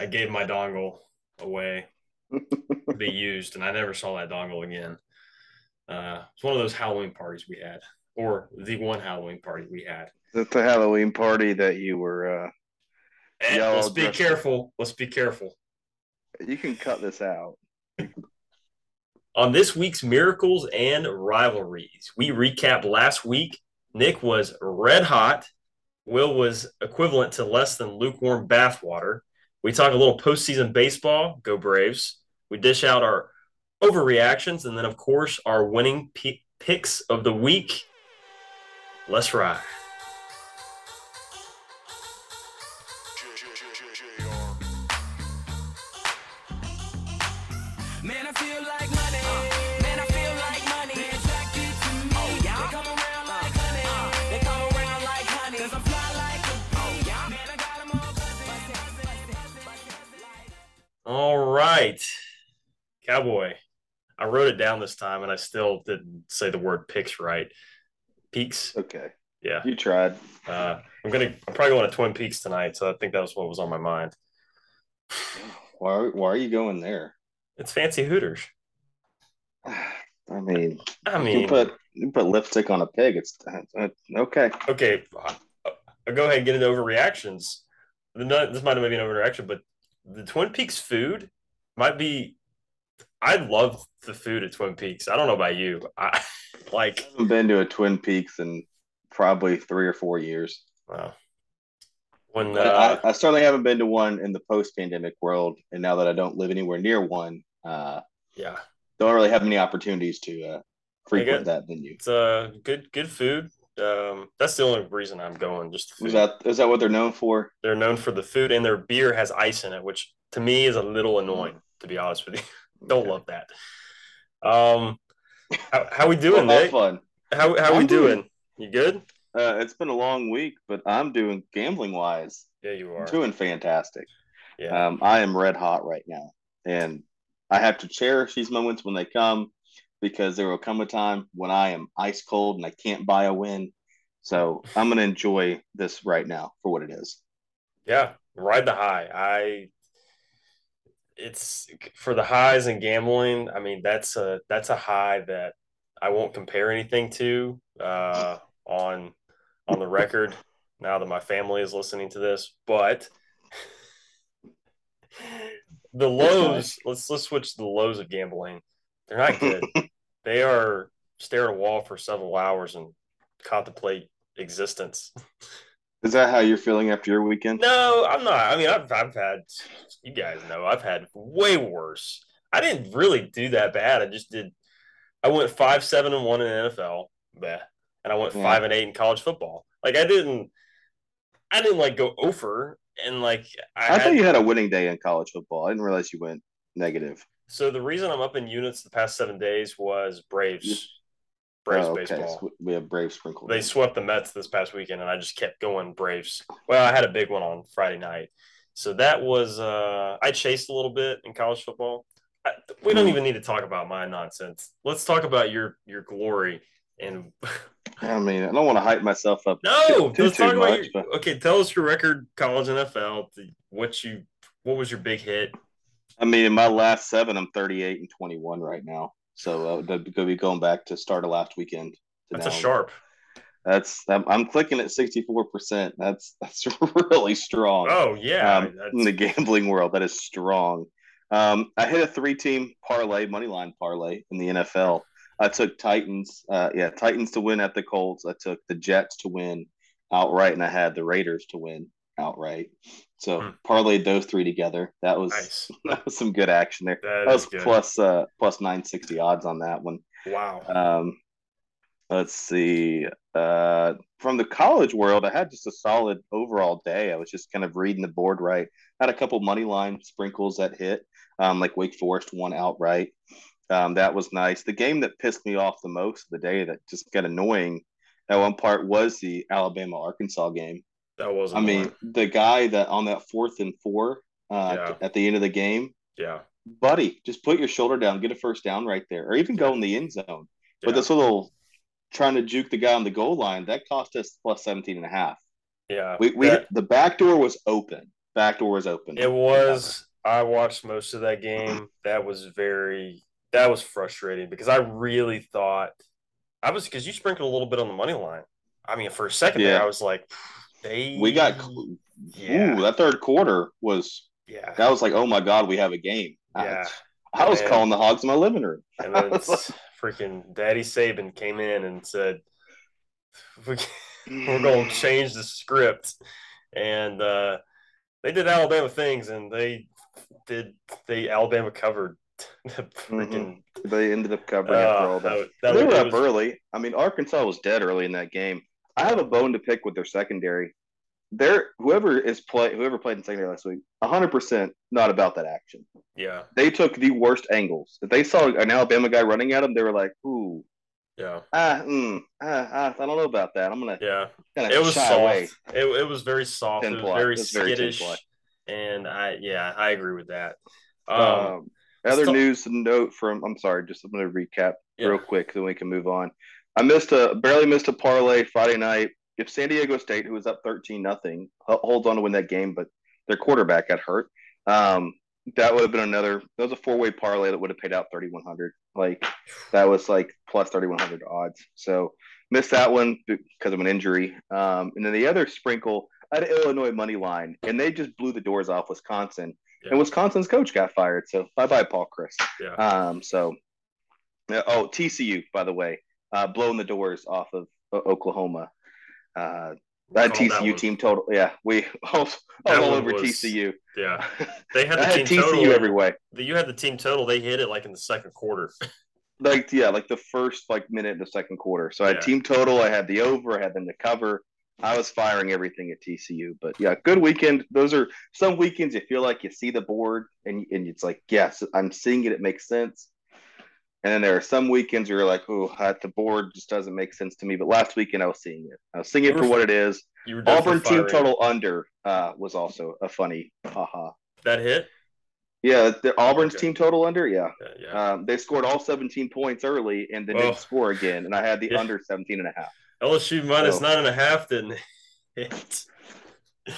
I gave my dongle away to be used, and I never saw that dongle again. Uh, it's one of those Halloween parties we had, or the one Halloween party we had. That's the Halloween party that you were. Uh, And let's be dressed- careful. Let's be careful. you can cut this out. On this week's Miracles and Rivalries, we recap last week. Nick was red hot. Will was equivalent to less than lukewarm bathwater. We talk a little postseason baseball. Go Braves. We dish out our overreactions and then, of course, our winning p- picks of the week. Let's ride. Right. Cowboy. I wrote it down this time and I still didn't say the word picks right. Peaks. Okay, Yeah. you tried. Uh, I'm gonna. I'm probably going to Twin Peaks tonight, so I think that was what was on my mind. Why? Why are you going there? It's fancy Hooters. I mean, I mean, can put you put lipstick on a pig. It's uh, okay. okay. uh, I'll go ahead and get into overreactions. This might have been an overreaction, but the Twin Peaks food might be. I love the food at Twin Peaks. I don't know about you. I like. I haven't been to a Twin Peaks in probably three or four years. Wow. When I- uh, I, I certainly haven't been to one in the post-pandemic world, and now that I don't live anywhere near one, uh, yeah, don't really have many opportunities to uh, frequent that venue. it's uh good good food. Um, that's the only reason I'm going. Just Is that is that what they're known for? They're known for the food, and their beer has ice in it, which to me is a little annoying. To be honest with you, don't Okay. love that. Um, how, how we doing, Well, Nick? fun. How how we I'm doing- doing? You good? Uh, it's been a long week, but I'm doing gambling wise, Yeah, you are. doing fantastic. Yeah, Um, I am red hot right now, and I have to cherish these moments when they come because there will come a time when I am ice cold and I can't buy a win. So I'm gonna enjoy this right now for what it is. yeah. Ride the high. I. It's for the highs and gambling. I mean, that's a that's a high that I won't compare anything to uh, on on the record. Now that my family is listening to this, but the lows. Let's let's switch to the lows of gambling. They're not good. they are stare at a wall for several hours and contemplate existence. Is that how you're feeling after your weekend? No, I'm not. I mean, I've I've had you guys know I've had way worse. I didn't really do that bad. I just did. I went five, seven, and one in the NFL, Bleh. and I went Yeah. five and eight in college football. Like I didn't, I didn't like go over and like I, I thought you had a winning day in college football. I didn't realize you went negative. So the reason I'm up in units the past seven days was Braves, Braves Oh, okay. baseball. We have Brave sprinkled. They in. swept the Mets this past weekend, and I just kept going Braves. Well, I had a big one on Friday night, so that was uh, I chased a little bit in college football. I, we don't Hmm. even need to talk about my nonsense. Let's talk about your your glory and I mean, I don't want to hype myself up. no. too, too, let's talk too about much, your, but okay. Tell us your record, college NFL. What you what was your big hit? I mean, in my last seven, I'm 38 and 21 right now. So uh, that'd be going back to start of last weekend. to That's a sharp. That's I'm, I'm clicking at 64. percent That's that's really strong. Oh yeah, um, in the gambling world, that is strong. Um, I hit a three-team parlay, money line parlay in the NFL. I took Titans, uh, yeah, Titans to win at the Colts. I took the Jets to win outright, and I had the Raiders to win outright. So Hmm. parlayed those three together. That was nice. that was some good action there. That That was plus uh plus 960 odds on that one. Wow. Um, let's see. Uh, from the college world, I had just a solid overall day. I was just kind of reading the board right. Had a couple money line sprinkles that hit, um, like Wake Forest won outright. Um, that was nice. The game that pissed me off the most of the day that just got annoying at one part was the Alabama Arkansas game. That was. I mean, the guy that on that fourth and four uh, Yeah. at the end of the game, yeah. buddy, just put your shoulder down, get a first down right there, or even go in the end zone. But yeah. this little trying to juke the guy on the goal line, that cost us plus 17 and a half. yeah. We, we That- the back door was open. Back door was open. It was. I watched most of that game. That was very. That was frustrating because I really thought I was because you sprinkled a little bit on the money line. I mean, for a second there, I was like, they. We got Yeah. Ooh, that third quarter was Yeah. that was like, oh my god, we have a game. I- Yeah. I, was Man. calling the hogs in my living room. And then it's freaking Daddy Saban came in and said, we, we're going to change the script. And uh, they did Alabama things and they did, they Alabama covered. the freaking, They ended up covering after uh, all that. that, that they was- were up was- early. I mean, Arkansas was dead early in that game. I have a bone to pick with their secondary. They're whoever is play whoever played in secondary last week, hundred percent not about that action. Yeah. They took the worst angles. If they saw an Alabama guy running at them, they were like, "Ooh, Yeah. ah, mm, ah, ah, I don't know about that. I'm gonna Yeah. kind It was soft. away." It, it was very soft. It was very It was skittish. and I, yeah, I agree with that. Um, Um, other news note from I'm sorry, just I'm gonna recap Yeah. real quick, then we can move on. I missed a barely missed a parlay Friday night. If San Diego State, who was up 13 nothing, holds on to win that game, but their quarterback got hurt, um, that would have been another. That was a four way parlay that would have paid out 3100. Like that was like plus 3100 odds. So missed that one because of an injury. Um, and then the other sprinkle, I had Illinois money line, and they just blew the doors off Wisconsin. Yeah. And Wisconsin's coach got fired. So bye bye, Paul Chryst. Yeah. Um, so, oh, TCU, by the way, uh, blowing the doors off of uh, Oklahoma. Uh, that Called that TCU team total, yeah, we all, all over was- TCU. yeah. They had the had team TCU total. every way. You had the team total. They hit it like in the second quarter. Like yeah, like the first like minute in the second quarter. So I had Yeah. team total, I had the over, I had them to cover. I was firing everything at TCU, but yeah, good weekend. Those are some weekends you feel like you see the board and and it's like yes, I'm seeing it. It makes sense. And then there are some weekends where you're like, oh, the board just doesn't make sense to me. But last weekend I was seeing it. I was seeing it for what it is. You were Auburn team total under uh, was also a funny haha. that hit. Yeah, the Auburn's Okay. team total under. Yeah, Yeah, yeah. um, they scored all 17 points early and then Oh. didn't score again. And I had the Yeah. under 17 and a half. LSU minus so- nine and a half didn't hit.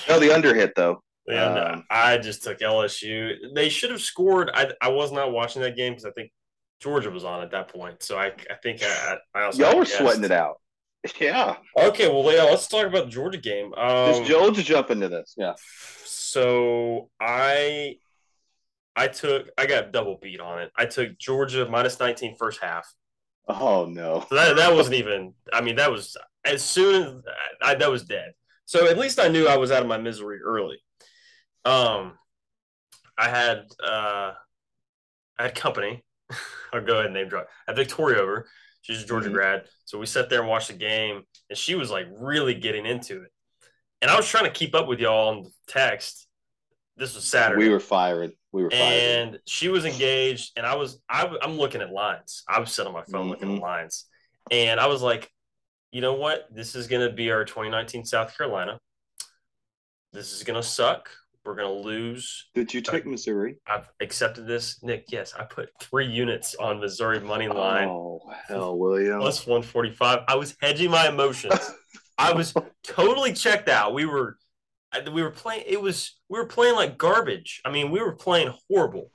No, the under hit though. Yeah, Um, I just took LSU. They should have scored. I I was not watching that game because I think Georgia was on at that point. So I I think I I also Y'all were guessed. sweating it out. Yeah, Okay, well yeah, let's talk about the Georgia game. Um, just Joel to jump into this. Yeah, so I I took I got double beat on it. I took Georgia minus 19 first half. oh no, So that that wasn't even. I mean, that was as soon as I, that was dead. So at least I knew I was out of my misery early. Um, I had uh, I had company. I'll go ahead and name drop. I had Victoria over. She's a Georgia Mhm. grad, so we sat there and watched the game, and she was like really getting into it. And I was trying to keep up with y'all on the text. This was Saturday. we were firing. We were and she was engaged and i was I, i'm looking at lines i was sitting on my phone looking Mhm. at lines and i was like you know what this is going to be our 2019 south carolina this is going to suck we're going to lose. Did you take Missouri? i've accepted this. Nick yes i put three units on missouri money line. Oh hell, William. plus 145 i was hedging my emotions. I was totally checked out. We were we were playing it was we were playing like garbage. I mean we were playing horrible.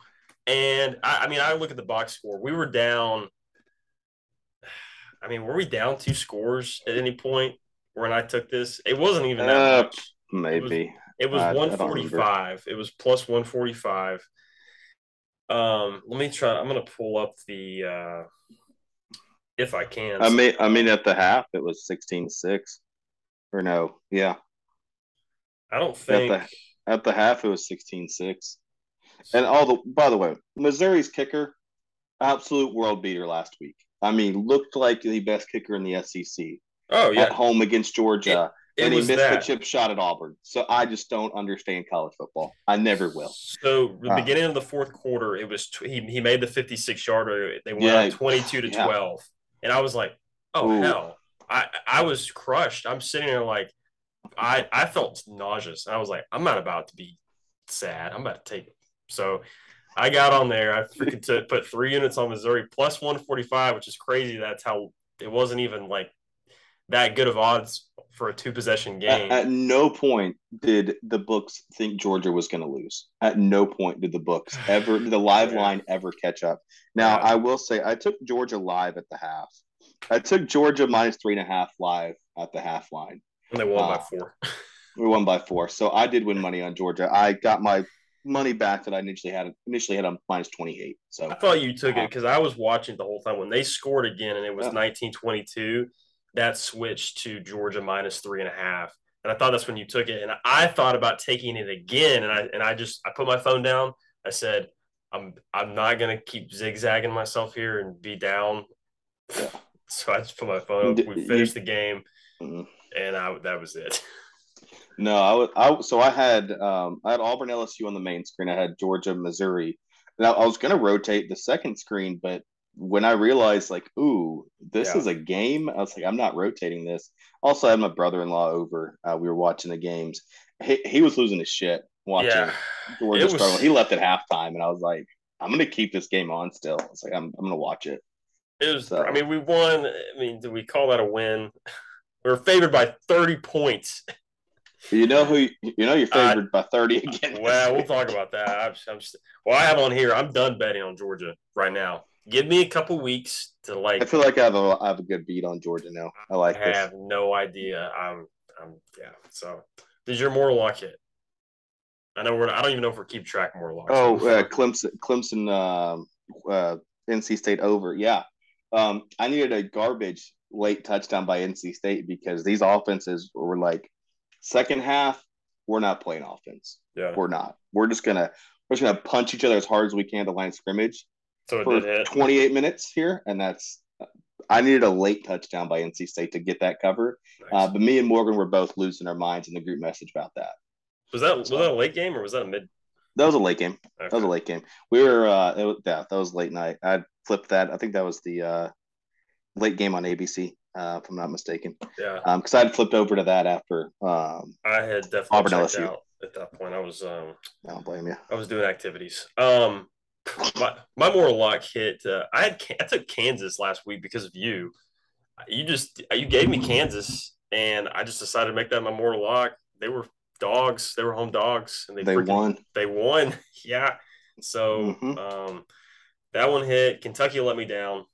And i, I mean i look at the box score. We were down i mean were we down two scores at any point when i took this? It wasn't even that Uh, much. Maybe. It was I- I 145 it was plus 145 um let me try i'm gonna pull up the uh if i can. I mean, I mean, at the half it was 16-6. or no, yeah, i don't think the- at the half it was 16-6. And all the by the way, Missouri's kicker, absolute world beater last week. I mean, looked like the best kicker in the SEC oh yeah, at home against Georgia, and he missed that. the chip shot at Auburn. So I just don't understand college football. I never will. So the Ah. beginning of the fourth quarter, it was tw- he he made the fifty six yarder. They went Yeah. twenty two to Yeah. twelve, and I was like, oh Ooh. hell! I I was crushed. I'm sitting there like, I I felt nauseous. I was like, I'm not about to be sad. I'm about to take it. So I got on there. I freaking took put three units on Missouri plus one forty five, which is crazy. That's how it wasn't even like that good of odds for a two possession game. At, at no point did the books think Georgia was going to lose. At no point did the books ever, did the live Yeah. line ever catch up. Now, Yeah. I will say, I took Georgia live at the half. I took Georgia minus three and a half live at the half line. and they won by uh, four. We won by four, so I did win money on Georgia. I got my money back that I initially had initially had on minus twenty eight. So I thought you took uh, it because I was watching the whole time when they scored again and it was Yeah. 1922. That switched to Georgia minus three and a half, and I thought that's when you took it. And I thought about taking it again, and I and I just I put my phone down. I said, I'm I'm not gonna keep zigzagging myself here and be down. Yeah. So I just put my phone. Did- We you- finished the game, mhm. and I that was it. No, I was I so I had um I had Auburn LSU on the main screen. I had Georgia Missouri. Now I was gonna rotate the second screen, but when I realized like, ooh, this Yeah. is a game, I was like, I'm not rotating this. Also, I had my brother in law over. Uh, we were watching the games. He, he was losing his shit watching Yeah, Georgia was- struggle. He left at halftime, and I was like, I'm gonna keep this game on still. It's like I'm I'm gonna watch it. it was. So- I mean, we won. I mean, do we call that a win? We were favored by 30 points. You know who you know you're Uh, favored by 30 again. Well, we'll talk about that. I'm, I'm well, I have on here. I'm done betting on Georgia right now. Give me a couple weeks to like. I feel like I have a I have a good beat on Georgia now. I like I this. have no idea. I'm, I'm, yeah. So, did your moral lock hit? I know we're. I don't even know if we're keep track of moral lock. Oh, uh, Clemson, Clemson, um, uh, NC State over. Yeah, um, I needed a garbage late touchdown by NC State because these offenses were like second half. We're not playing offense. yeah. We're not. We're just gonna we're just gonna punch each other as hard as we can at the line of scrimmage So it for did hit. 28 minutes here, and that's. I needed a late touchdown by NC State to get that cover, uh, but me and Morgan were both losing our minds in the group message about that. was that was that a late game or was that a mid? That was a late game. Okay. That was a late game. We were uh it was, yeah, that was late night. I flipped that. I think that was the uh late game on ABC, uh, if I'm not mistaken. Yeah, Um, because I'd flipped over to that after um I had definitely Auburn checked LSU. out at that point. I was um I don't blame you. I was doing activities. Um, my my moral lock hit. Uh, I had I took Kansas last week because of you. You just you gave me Kansas, and I just decided to make that my moral lock. They were dogs. They were home dogs, and they They freaking- won. They won. Yeah. So Mhm. um, that one hit. Kentucky let me down.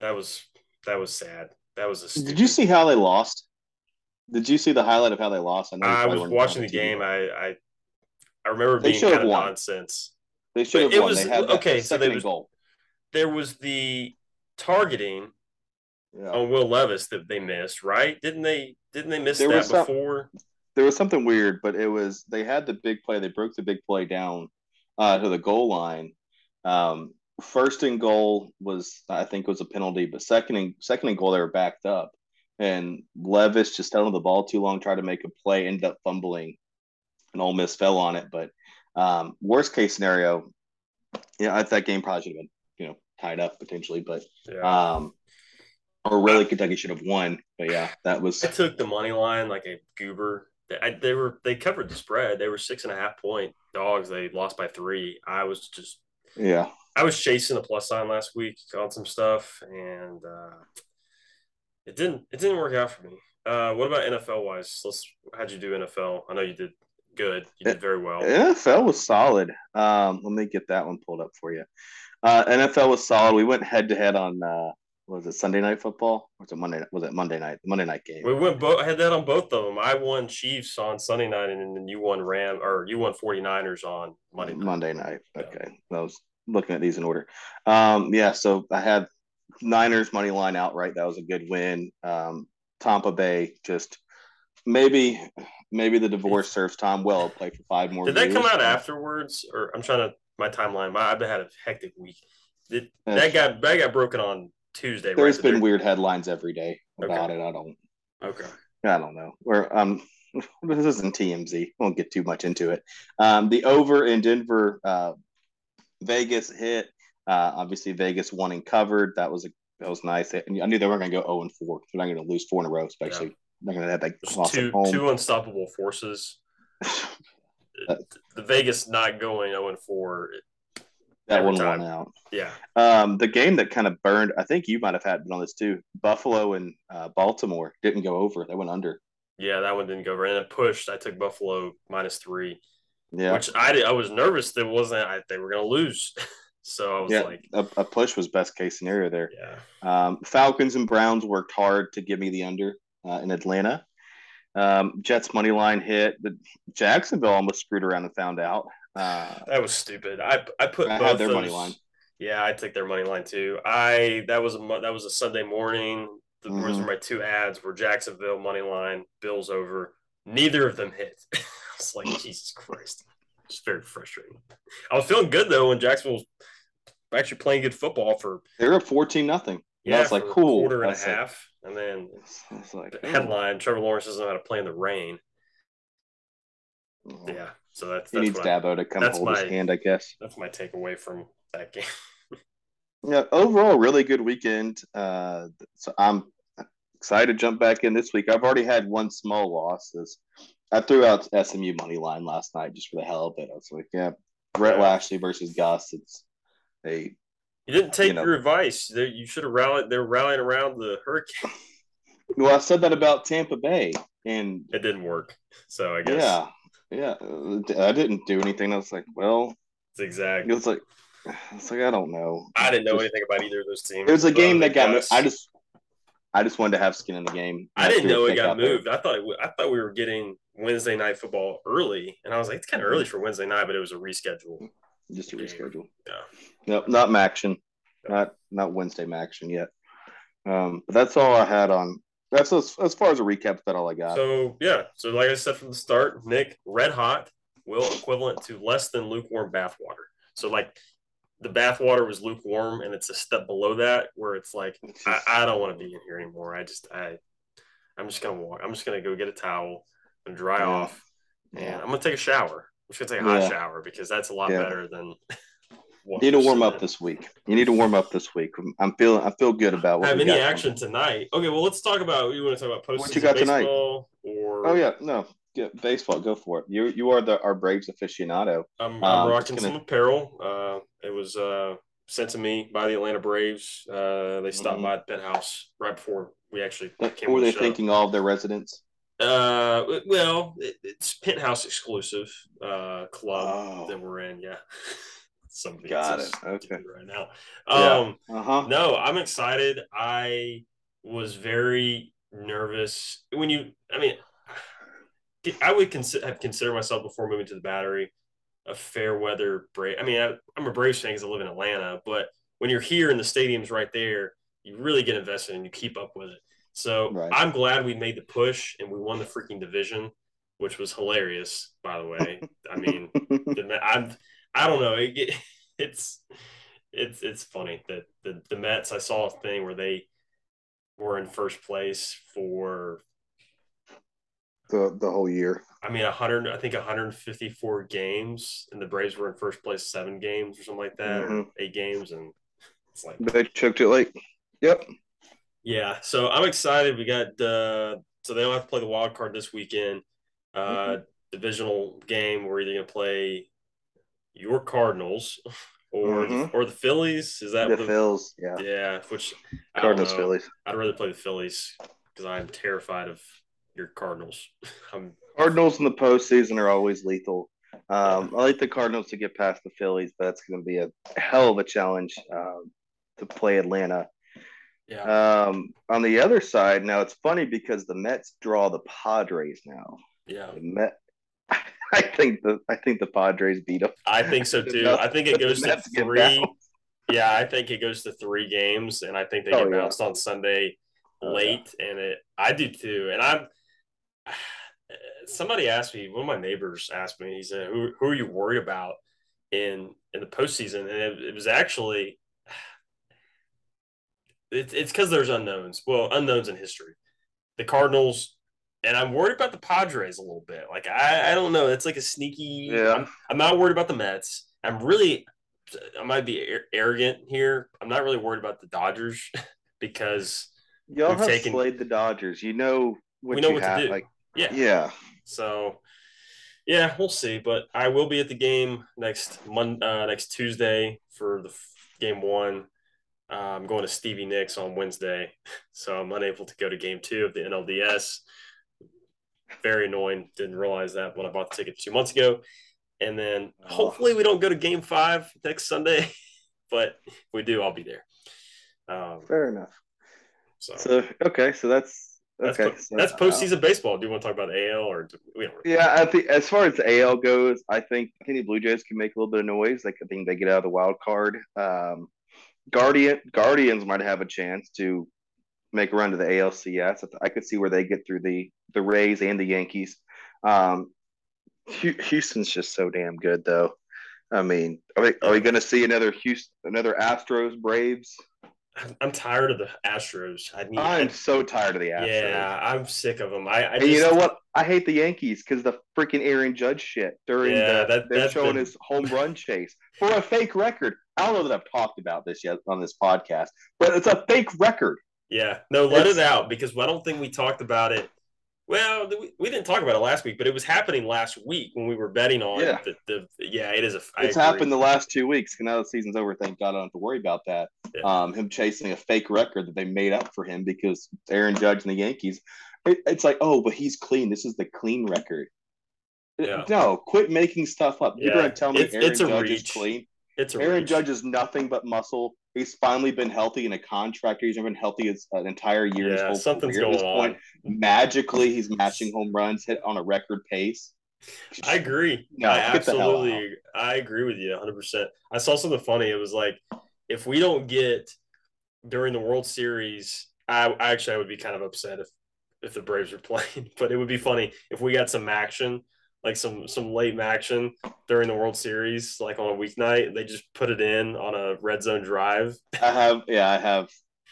That was that was sad. That was a. Did you see how they lost? Did you see the highlight of how they lost? know I was watching the game. I I, I remember They being kind of won. nonsense. They should have it won. was- they had okay, so they was- goal. There was the targeting Yeah. on Will Levis that they missed, right? Didn't they? Didn't they miss There that some- before? there was something weird, but it was they had the big play. They broke the big play down uh, to the goal line. Um, first and goal was I think was a penalty, but second and second and goal they were backed up, and Levis just held on the ball too long, tried to make a play, ended up fumbling, and Ole Miss fell on it. But um, worst case scenario, yeah, I that game probably should have been you know tied up potentially, but Yeah. um, or really Kentucky should have won. But yeah, that was I took the money line like a goober. They, I, they were they covered the spread. They were six and a half point dogs. They lost by three. I was just yeah. I was chasing a plus sign last week on some stuff, and uh, it didn't it didn't work out for me. Uh, what about NFL wise? Let's how'd you do NFL? I know you did good. You did very well. NFL was solid. Um, let me get that one pulled up for you. Uh, NFL was solid. We went head to head on uh, was it Sunday night football? Or was it Monday? Was it Monday night? Monday night game. We went both had that on both of them. I won Chiefs on Sunday night, and then you won Ram or you won 49ers on Monday night. Monday night. Yeah. Okay, I was looking at these in order. Um, yeah, so I had Niners money line outright. That was a good win. Um, Tampa Bay just maybe maybe the divorce serves Tom well. Play for five more. Did that come out afterwards, or I'm trying to my timeline? I've had a hectic week. Did, that got that got broken on Tuesday. There's right? been weird headlines every day about Okay. it. I don't. Okay. I don't know. Where um, this isn't TMZ. Won't get too much into it. Um, the over in Denver, uh, Vegas hit. Uh, obviously Vegas won and covered. That was a that was nice. And I knew they weren't going to go zero and four. They're not going to lose four in a row, especially they're going to have that loss two home. two unstoppable forces. The Vegas not going 0 and 4. that one time. won out. Yeah. Um, the game that kind of burned, I think you might have had been on this too. Buffalo and uh, Baltimore didn't go over; they went under. Yeah, that one didn't go over. And then pushed. I took Buffalo minus three, Yeah, which I did, I was nervous that it wasn't I, they were going to lose. so I was yeah. like, a, a push was best case scenario there. yeah, Um, Falcons and Browns worked hard to give me the under uh, in Atlanta. Um, Jets money line hit, but Jacksonville almost screwed around and found out. Uh, that was stupid. I I put I both their those, money line. Yeah, I took their money line too. I that was a that was a Sunday morning. The, Those Mhm. were my two ads. Were Jacksonville money line, Bills over. Neither of them hit. I was like, Jesus Christ, it's very frustrating. I was feeling good though when Jacksonville was actually playing good football for They're up fourteen nothing. Yeah, I was like, cool. quarter and a That's like- half, and then It's like the headline: Trevor Lawrence doesn't know how to play in the rain. oh. Yeah, so that's He needs what I- Dabo to come hold my- his hand, I guess. that's my takeaway from that game. Yeah, overall, really good weekend. Uh, so I'm excited to jump back in this week. I've already had one small loss. As I threw out SMU money line last night just for the hell of it. I was like, yeah, Brett. Lashlee versus Gus. It's a You didn't take You know. your advice. They- You should have rallied. They're rallying around the Hurricane. well, I said that about Tampa Bay, and It didn't work. So I guess yeah, yeah, I didn't do anything. I was like, well, it's exact. it was like, it's like I don't know. I didn't know Just- anything about either of those teams. It was a game that got me. I just, I just wanted to have skin in the game. I didn't know it got out there. moved. I thought it, w- I thought we were getting Wednesday night football early, and I was like, it's kind of early mm-hmm. for Wednesday night, but it was a reschedule. Just a reschedule. Yeah. Nope, not MACtion. Not not Wednesday MACtion yet. Um, but that's all I had on. That's as, as far as a recap. That's all I got. So yeah, so like I said from the start, Nick, red hot will equivalent to less than lukewarm bathwater. So like the bathwater was lukewarm, and it's a step below that where it's like I, I don't want to be in here anymore. I just I I'm just gonna walk. I'm just gonna go get a towel and dry Yeah. off, and yeah. I'm gonna take a shower. I'm just gonna take a hot Yeah. shower because that's a lot better than. need to warm up this week. You need to warm up this week. I'm feeling. I feel good about what Have any action tonight? Okay, well let's talk about. You want to talk about postseason What you got tonight? or? Oh yeah, no, get baseball. Go for it. You you are the our Braves aficionado. I'm, I'm Um, rocking gonna- some apparel. Uh, it was uh, sent to me by the Atlanta Braves. Uh, they stopped Mhm. by at Penthouse right before we actually came. Were the they show. thinking? All of their residents. Uh, well, it, it's Penthouse exclusive uh, club Oh. that we're in. Yeah, somebody Got else it. is Okay. right now. Yeah. Um, Uh huh. no, I'm excited. I was very nervous when you. I mean, I would consider have considered myself before moving to the Battery a fair weather Brave. I mean, I, I'm a Braves fan because I live in Atlanta, but when you're here and the stadium's right there, you really get invested and you keep up with it. So Right. I'm glad we made the push and we won the freaking division, which was hilarious, by the way. I mean, the I'm I don't know. It, it- it's it's it's funny that the the Mets. I saw a thing where they were in first place for the the whole year. I mean 100 I think 154 games, and the Braves were in first place seven games or something like that, or Mhm. eight games, and it's like They choked it late. Yep. yeah. So I'm excited. We got uh, so they don't have to play the wild card this weekend. Uh, Divisional game. We're either gonna play your Cardinals or Mhm. or the Phillies. Is that The the, Phils. Yeah. Yeah, which Cardinals. Phillies. I'd rather play the Phillies because I'm terrified of your Cardinals. I'm Cardinals in the postseason are always lethal. Um, I like the Cardinals to get past the Phillies, but it's going to be a hell of a challenge um, to play Atlanta. yeah, Um, on the other side, now it's funny because the Mets draw the Padres now. yeah. The Met, I think the I think the Padres beat them. I think so too. I think it goes to three. Yeah, I think it goes to three games, and I think they Oh, get yeah. bounced on Sunday Oh, late, and it. I do too, and I'm. Somebody asked me. One of my neighbors asked me. He said, "Who who are you worried about in in the postseason?" And it, it was actually. It's it's because there's unknowns. Well, unknowns in history. The Cardinals, and I'm worried about the Padres a little bit. Like I, I don't know. It's like a sneaky. Yeah. I'm, I'm not worried about the Mets. I'm really, I might be ar- arrogant here. I'm not really worried about the Dodgers because Y'all have taken- slayed the Dodgers. You know what We know you what to have. do. Like, yeah. yeah, So Yeah, we'll see. But I will be at the game next Mon- uh, next Tuesday for the f- game one. Uh, I'm going to Stevie Nicks on Wednesday, so I'm unable to go to game two of the NLDS. Very annoying. Didn't realize that when I bought the ticket two months ago. And then Oh. hopefully we don't go to game five next Sunday, but if we do, I'll be there. Um, Fair enough. so, So okay, so that's that's, okay. po- so, that's uh, postseason baseball. Do you want to talk about AL or do we don't? Yeah, I think as far as AL goes, I think I think the Blue Jays can make a little bit of noise. Like I think they get out of the wild card. Um, Guardian Guardians might have a chance to make a run to the ALCS. I could see where they get through the the Rays and the Yankees. Um, Houston's just so damn good, though. I mean, are we, we going to see another Houston, another Astros Braves? I'm tired of the Astros. I need. I'm so tired of the Astros. yeah, I'm sick of them. I, I And just, you know what? I hate the Yankees because the freaking Aaron Judge shit during Yeah, the that- they're showing been- his home run chase for a fake record. I don't know that I've talked about this yet on this podcast, but it's a fake record. Yeah, no, let It's- it out because I don't think we talked about it. Well, we, we didn't talk about it last week, but it was happening last week when we were betting on Yeah. the, the yeah, it is a. I It's agree. happened the last two weeks. Now the season's over. Thank God I don't have to worry about that. Yeah. Um, him chasing a fake record that they made up for him because Aaron Judge and the Yankees. It, it's like, oh, but he's clean. This is the clean record. Yeah. No, quit making stuff up. You're Yeah. going to tell me It's- Aaron it's a Judge is clean? It's a Aaron reach. Judge is nothing but muscle. He's finally been healthy in a contract. He's never been healthy as an entire year. his Yeah, whole something's career at this going point. Magically, he's matching home runs, hit on a record pace. I agree. No, I get the hell absolutely, I agree with you 100. percent I saw something funny. It was like if we don't get during the World Series, I, I actually I would be kind of upset if if the Braves were playing, but it would be funny if we got some action, like some some late action during the World Series, like on a weeknight. They just put it in on a red zone drive. I have, yeah, I have.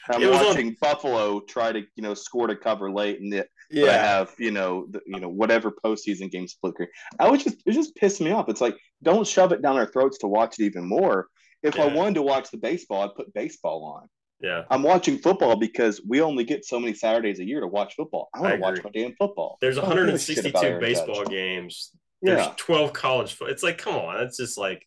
I'm It was on- watching Buffalo try to, you know, score to cover late, and the, yeah, I have, you know, the, you know, whatever postseason game split screen. I was just, it just pissed me off. It's like, don't shove it down our throats to watch it even more. If I wanted to watch the baseball, I'd put baseball on. Yeah. I'm watching football because we only get so many Saturdays a year to watch football. I want to watch my damn football. There's I don't give a shit 162 baseball Judge. games. There's Yeah, 12 college. Fo- it's like, come on, it's just like,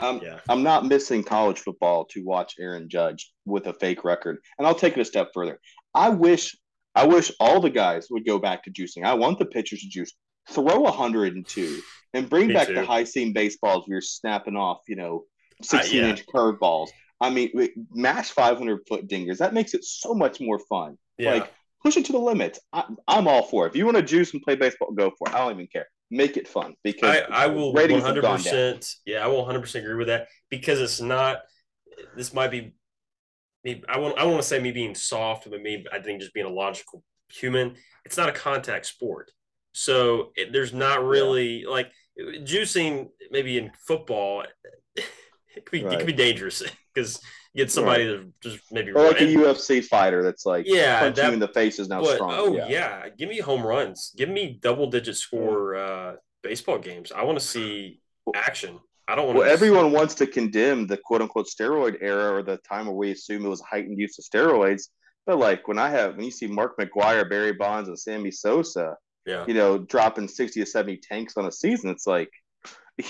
I'm, yeah, I'm not missing college football to watch Aaron Judge with a fake record. And I'll take it a step further. I wish I wish all the guys would go back to juicing. I want the pitchers to juice. Throw 102 and bring Me back too. the high seam baseballs where you're snapping off, you know, ah, 16 yeah. inch curveballs. I mean, mash 500 foot dingers. That makes it so much more fun. yeah. Like, push it to the limits. I, I'm all for it. If you want to juice and play baseball, go for it. I don't even care. Make it fun because I, I will ratings one have hundred gone down. percent. Yeah, I will one hundred percent agree with that because it's not. This might be. I won't. I don't want to say me being soft, but me. I think just being a logical human. It's not a contact sport, so it, there's not really like juicing. Maybe in football, it could be it could be dangerous because you get somebody to just maybe Or like a run. UFC fighter that's like, Yeah, punch that- you in the face is now But strong. oh yeah. give me home runs. Give me double digit score Mm. uh, baseball games. I want to see action. I don't want Well, to. everyone wants to condemn the quote unquote steroid era or the time where we assume it was heightened use of steroids. But like when I have when you see Mark McGwire, Barry Bonds, and Sammy Sosa, Yeah, you know, dropping sixty to seventy tanks on a season, it's like,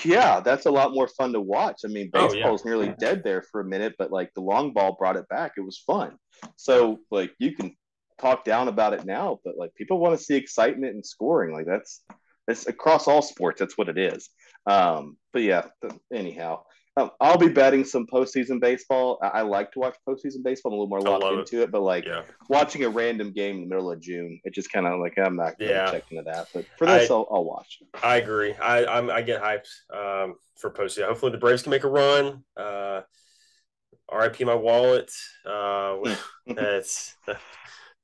yeah, that's a lot more fun to watch. I mean, Oh, baseball's yeah. nearly dead there for a minute, but like the long ball brought it back. It was fun. So like you can talk down about it now, but like people want to see excitement and scoring. Like that's that's across all sports. That's what it is. Um, but yeah, anyhow, um, I'll be betting some postseason baseball. I, I like to watch postseason baseball. I'm a little more locked love it. into it, but like yeah. watching a random game in the middle of June, it just kind of like I'm not going Yeah. check into that. But for this, I- will I'll watch. I agree. I I'm, I get hyped um, for postseason. Hopefully the Braves can make a run. Uh, RIP my wallet. Uh, it's,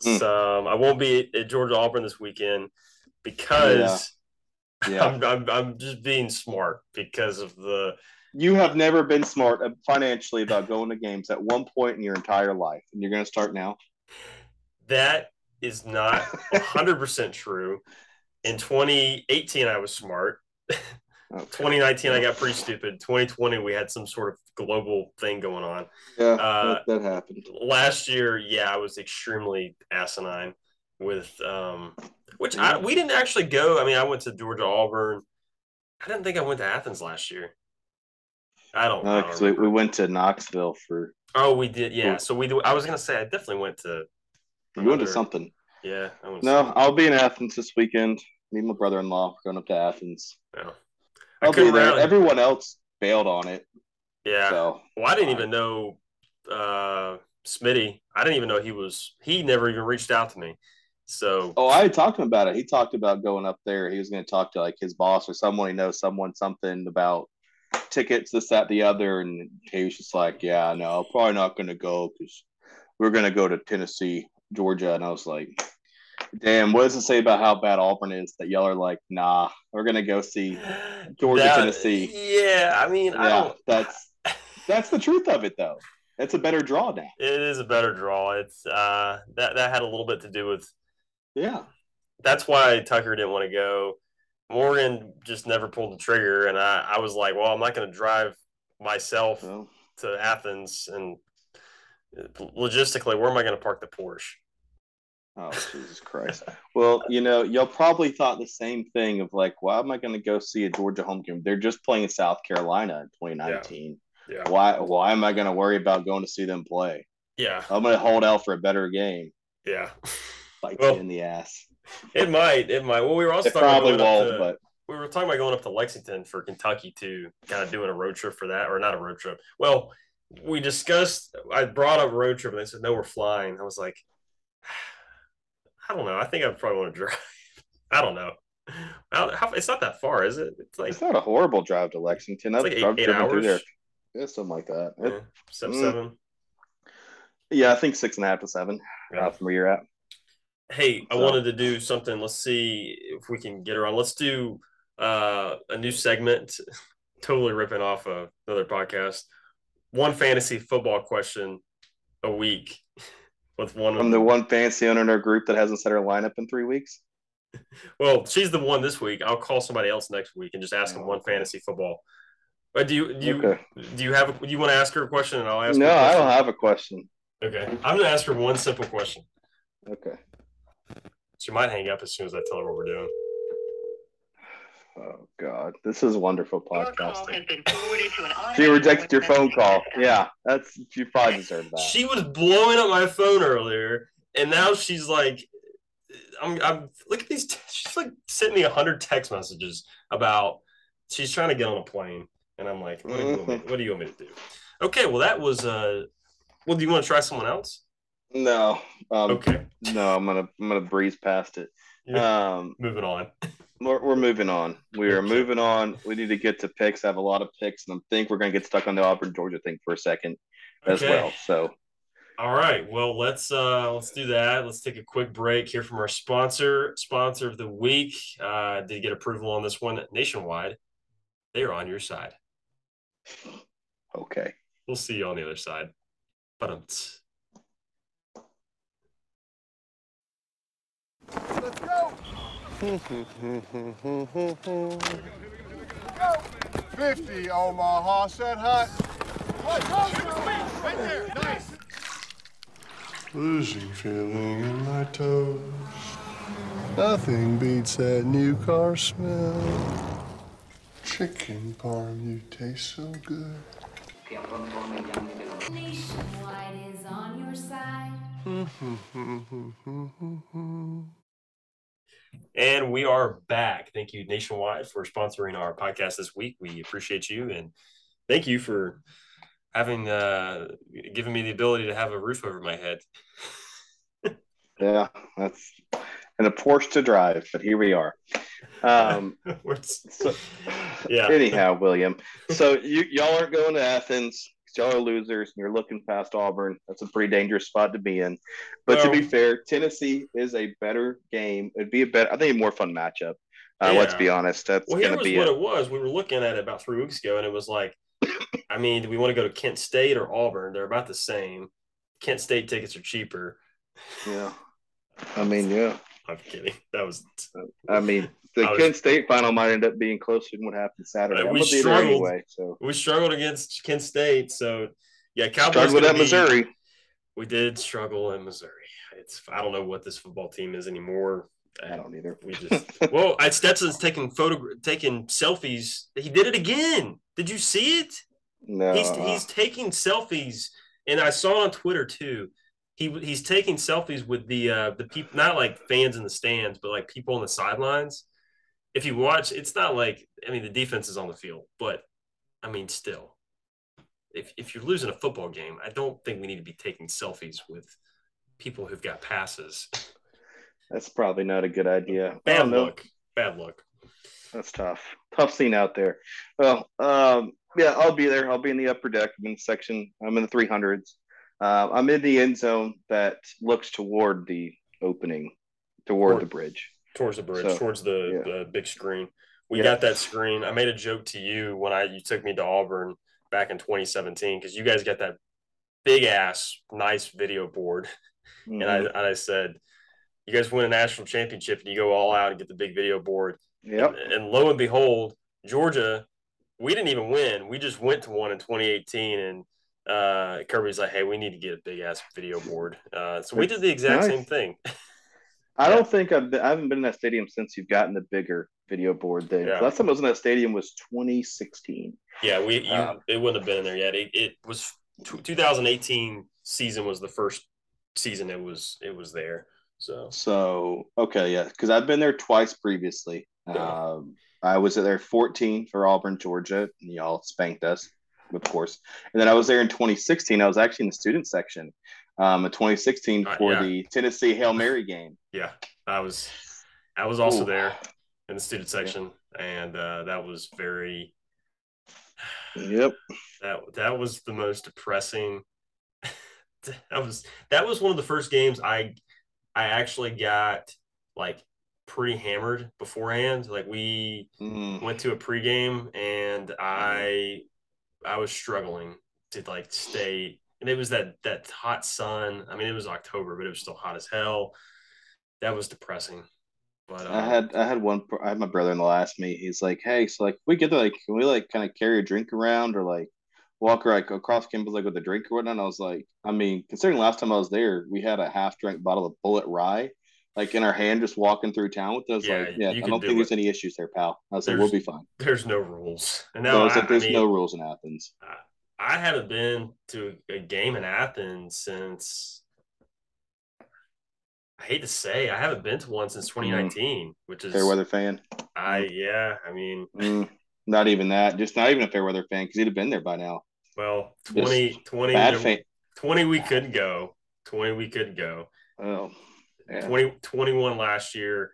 it's um, I won't be at Georgia Auburn this weekend because Yeah, I'm, I'm I'm just being smart because of the you have never been smart uh, financially about going to games at one point in your entire life, and you're going to start now. that is not 100% true. In 2018, I was smart. Okay. 2019, I got pretty stupid. 2020, we had some sort of global thing going on. Yeah, Uh, that, that happened. Last year, yeah, I was extremely asinine with, um, which I, we didn't actually go. I mean, I went to Georgia Auburn. I didn't think I went to Athens last year. I don't. know. No, because we, we went to Knoxville for oh, we did. Yeah. Cool. So we. do- I was gonna say I definitely went to. we went to something. Yeah. I No, something. I'll be in Athens this weekend. Me and my brother-in-law going up to Athens. No. I I'll be there. Everyone else bailed on it. Yeah. So Well, I didn't even know uh Smitty. I didn't even know he was. He never even reached out to me. So. Oh, I had talked to him about it. He talked about going up there. He was going to talk to like his boss or someone he knows, someone something about tickets, this, that, the other, and he was just like, "Yeah, no, probably not going to go because we're going to go to Tennessee, Georgia." And I was like, "Damn, what does it say about how bad Auburn is that y'all are like, nah, we're going to go see." Georgia, Tennessee. Yeah. I mean, I don't. that's that's the truth of it, though. It's a better draw now. It is a better draw. It's uh that that had a little bit to do with Yeah, that's why Tucker didn't want to go. Morgan just never pulled the trigger, and I, I was like, well, I'm not going to drive myself to Athens, and logistically, where am I going to park the Porsche? Oh, Jesus Christ. Well, you know, y'all probably thought the same thing of like, why am I going to go see a Georgia home game? They're just playing in South Carolina in 2019. Yeah, Why why am I going to worry about going to see them play? yeah, I'm going to hold out for a better game. yeah. Bites Well, you in the ass. It might, it might. Well, we were also It probably about going won't, up to, but we were talking about going up to Lexington for Kentucky too, kind of doing a road trip for that, or not a road trip. Well, we discussed. I brought up road trip, and they said no, we're flying. I was like, I don't know. I think I probably want to drive. I don't know. How, it's not that far, is it? It's like it's not a horrible drive to Lexington. I've, like eight- I've eight driven through hours? there. Yeah, something like that. It- yeah, seven, Mm. seven. yeah, I think six and a half to seven Yeah. uh, from where you're at. Hey, I So- wanted to do something. Let's see if we can get around. Let's do uh, a new segment, totally ripping off of another podcast. One fantasy football question a week with one. I'm the one fancy owner in our group that hasn't set her lineup in three weeks. Well, she's the one this week. I'll call somebody else next week and just ask them Oh, one okay. fantasy football. But do you do you Okay. do you have a, do you want to ask her a question and I'll ask? No, her I don't have a question. Okay, I'm gonna ask her one simple question. Okay. She might hang up as soon as I tell her what we're doing. Oh God, this is a wonderful Your podcasting. has been forwarded to an She rejected your phone call. Yeah, that's she probably deserve that. She was blowing up my phone earlier, and now she's like, "I'm, I'm look at these." T- she's like sent me a hundred text messages about she's trying to get on a plane, and I'm like, "What do you want me, what do you want me to do?" Okay, well that was. uh Well, do you want to try someone else? No, um, Okay, no, I'm gonna I'm gonna breeze past it. Um, moving on. we're, we're moving on. We are moving on. We need to get to picks. I have a lot of picks, and I think we're gonna get stuck on the Auburn Georgia thing for a second as Okay. well. So All right. Well, let's uh let's do that. Let's take a quick break here from our sponsor, sponsor of the week. Uh did get approval on this one nationwide. They are on your side. okay. We'll see you on the other side. But um, Let's go. 50 Omaha set. Right there, nice. Losing feeling in my toes. Nothing beats that new car smell. Chicken parm, you taste so good. Nationwide is on your side. and we are back. Thank you, Nationwide, for sponsoring our podcast this week. We appreciate you and thank you for having uh given me the ability to have a roof over my head. Yeah, that's and a Porsche to drive, but here we are. Um, so, Yeah. Anyhow, William, so you y'all aren't going to Athens. Y'all are losers, and you're looking past Auburn. That's a pretty dangerous spot to be in. But to be fair, Tennessee is a better game. It'd be a better, I think, a more fun matchup. Uh, Let's be honest. That's Well, here going to was be what it. it was. We were looking at it about three weeks ago, and it was like, I mean, do we want to go to Kent State or Auburn? They're about the same. Kent State tickets are cheaper. Yeah. I mean, yeah. I'm kidding. That was I mean, the I was- Kent State final might end up being closer than what happened Saturday. We struggled. anyway. So we struggled against Kent State, so yeah, Cowboys. gonna that be- Missouri. We did struggle in Missouri. It's I don't know what this football team is anymore. I don't either. We just well, I, Stetson's taking photo taking selfies. He did it again. Did you see it? no. He's he's taking selfies, and I saw on Twitter too. He he's taking selfies with the uh the people, not like fans in the stands, but like people on the sidelines. If you watch, it's not like I mean the defense is on the field, but I mean still, if if you're losing a football game, I don't think we need to be taking selfies with people who've got passes. that's probably not a good idea. Bad look. Bad look. That's tough. Tough scene out there. Well, um, yeah, I'll be there. I'll be in the upper deck. I'm in the section. I'm in the 300s. Uh, I'm in the end zone that looks toward the opening, toward Toward- the bridge. towards the bridge, So, towards the, yeah. the big screen. We Yeah. got that screen. I made a joke to you when I you took me to Auburn back in 2017 because you guys got that big ass nice video board, and I Mhm. and I said, you guys win a national championship and you go all out and get the big video board. yep. And, and lo and behold, Georgia, we didn't even win. We just went to one in 2018 and. Uh, Kirby's like, hey, we need to get a big ass video board. Uh, so we did the exact Nice. same thing. I don't think I've been, I haven't been in that stadium since you've gotten the bigger video board. Then Yeah. last time I was in that stadium was 2016. Yeah, we you, Um, it wouldn't have been in there yet. It, it was tw 2018 season was the first season it was it was there. So So okay, yeah, because I've been there twice previously. Yeah. Um, I was there 14 for Auburn, Georgia, and y'all spanked us, of course. And then I was there in 2016. I was actually in the student section um, in 2016 Uh, for yeah. the Tennessee Hail Mary game. yeah, I was I was also Ooh. there in the student section, and uh, that was very Yep. that that was the most depressing. that was that was one of the first games I I actually got like pretty hammered beforehand. Like we Mm. went to a pregame and I I was struggling to like stay and it was that that hot sun. I mean it was October, but it was still hot as hell. That was depressing. But uh, I had I had one. I had my brother in the last meet. He's like, "Hey, so like we get to like can we like kind of carry a drink around or like walk like across campus like with a drink or whatnot?" And I was like, I mean, considering last time I was there, we had a half drink bottle of Bulleit Rye like in our hand, just walking through town with us. Yeah, like, yeah, I don't do think there's it. any issues there, pal. I was like, we'll be fine. there's no rules. And So I was I, like, there's I mean, no rules in Athens. I haven't been to a game in Athens since I hate to say I haven't been to one since 2019, which is Fair weather fan. I yeah, I mean, Mm, not even that. Just not even a fair weather fan because he'd have been there by now. well, 20 20 Bad there- fan. 20 we couldn't go. 20 we couldn't go. Oh, yeah. 20 21 last year.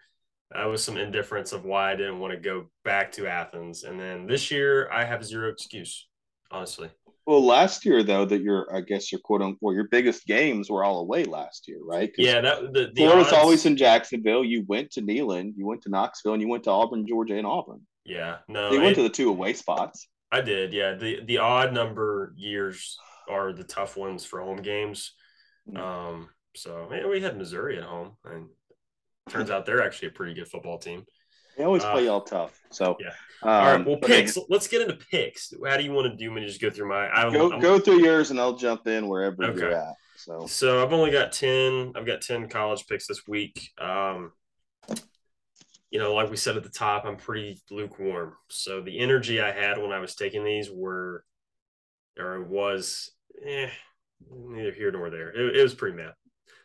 That was some indifference of why I didn't want to go back to Athens. And then this year I have zero excuse, honestly. Well, last year though, that your I guess your quote unquote your biggest games were all away last year, right? Yeah, that the, the odds- always in Jacksonville. You went to Neyland, you went to Knoxville, and you went to Auburn, Georgia, and Auburn. Yeah, no, you went to the two away spots. I did, yeah. The the odd number years are the tough ones for home games. Mm. Um, so yeah, we had Missouri at home, and turns out they're actually a pretty good football team. They always Uh, play all tough. So yeah. Um, All right, well, but picks. Let's get into picks. How do you want to do? Me just go through my. I, Go I'm- go through yours, and I'll jump in wherever Okay. you're at. So So I've only got ten. I've got ten college picks this week. Um, you know, like we said at the top, I'm pretty lukewarm. So the energy I had when I was taking these were, or was, eh, neither here nor there. It, it was pretty mad.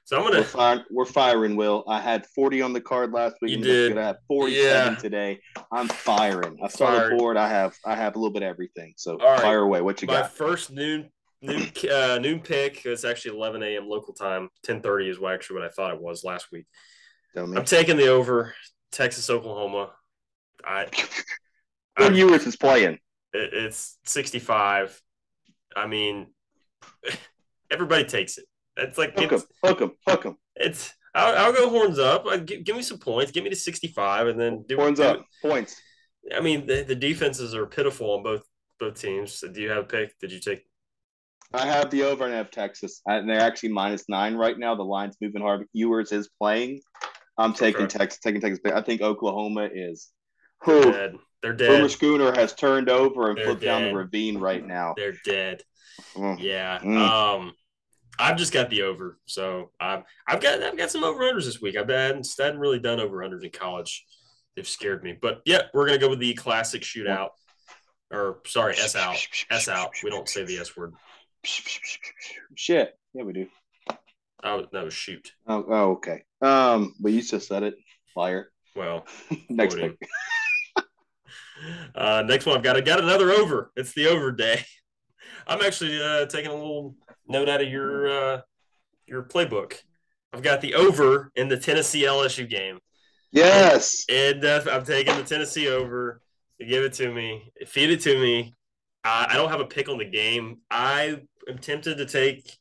So I'm we're gonna. firing. We're firing. Will I had 40 on the card last week? You did. I have 47 Yeah. today. I'm firing. I saw the board. I have I have a little bit of everything. So right. fire away. What you got? My first noon noon uh, noon pick. It's actually 11 a.m. local time. 10:30 is what actually what I thought it was last week. I'm taking the over. Texas Oklahoma. I. When I'm- Ewers is playing. It, it's 65. I mean, everybody takes it. It's like Hook him. it's, Hook him. Hook him. it's I'll, I'll go horns up. Like, give, give me some points. Give me to 65, and then do Horns do- up. Points. I mean, the, the defenses are pitiful on both both teams. So do you have a pick? Did you take? I have the over and I have Texas. And they're actually minus nine right now. The line's moving hard. Ewers is playing. I'm taking Okay. Texas. Taking Texas. I think Oklahoma is. They're Whew. dead. They're Boomer. Schooner has turned over and They're flipped down the ravine right now. They're dead. Mm. Yeah. Mm. Um, I've just got the over. So I've I've got I've got some over unders this week. I've hadn't, hadn't really done over unders in college. They've scared me. But yeah, we're gonna go with the classic shootout. Or sorry, S out. S out. We don't say the S word. Shit. Yeah, we do. Oh no, shoot. Oh, oh okay. Um, but you just said it. Liar. Well, Next pick. uh, next one I've got I got another over. It's the over day. I'm actually uh, taking a little note out of your uh, your playbook. I've got the over in the Tennessee LSU game. Yes. And uh, I'm taking the Tennessee over. Give it to me. Feed it to me. Uh, I don't have a pick on the game. I am tempted to take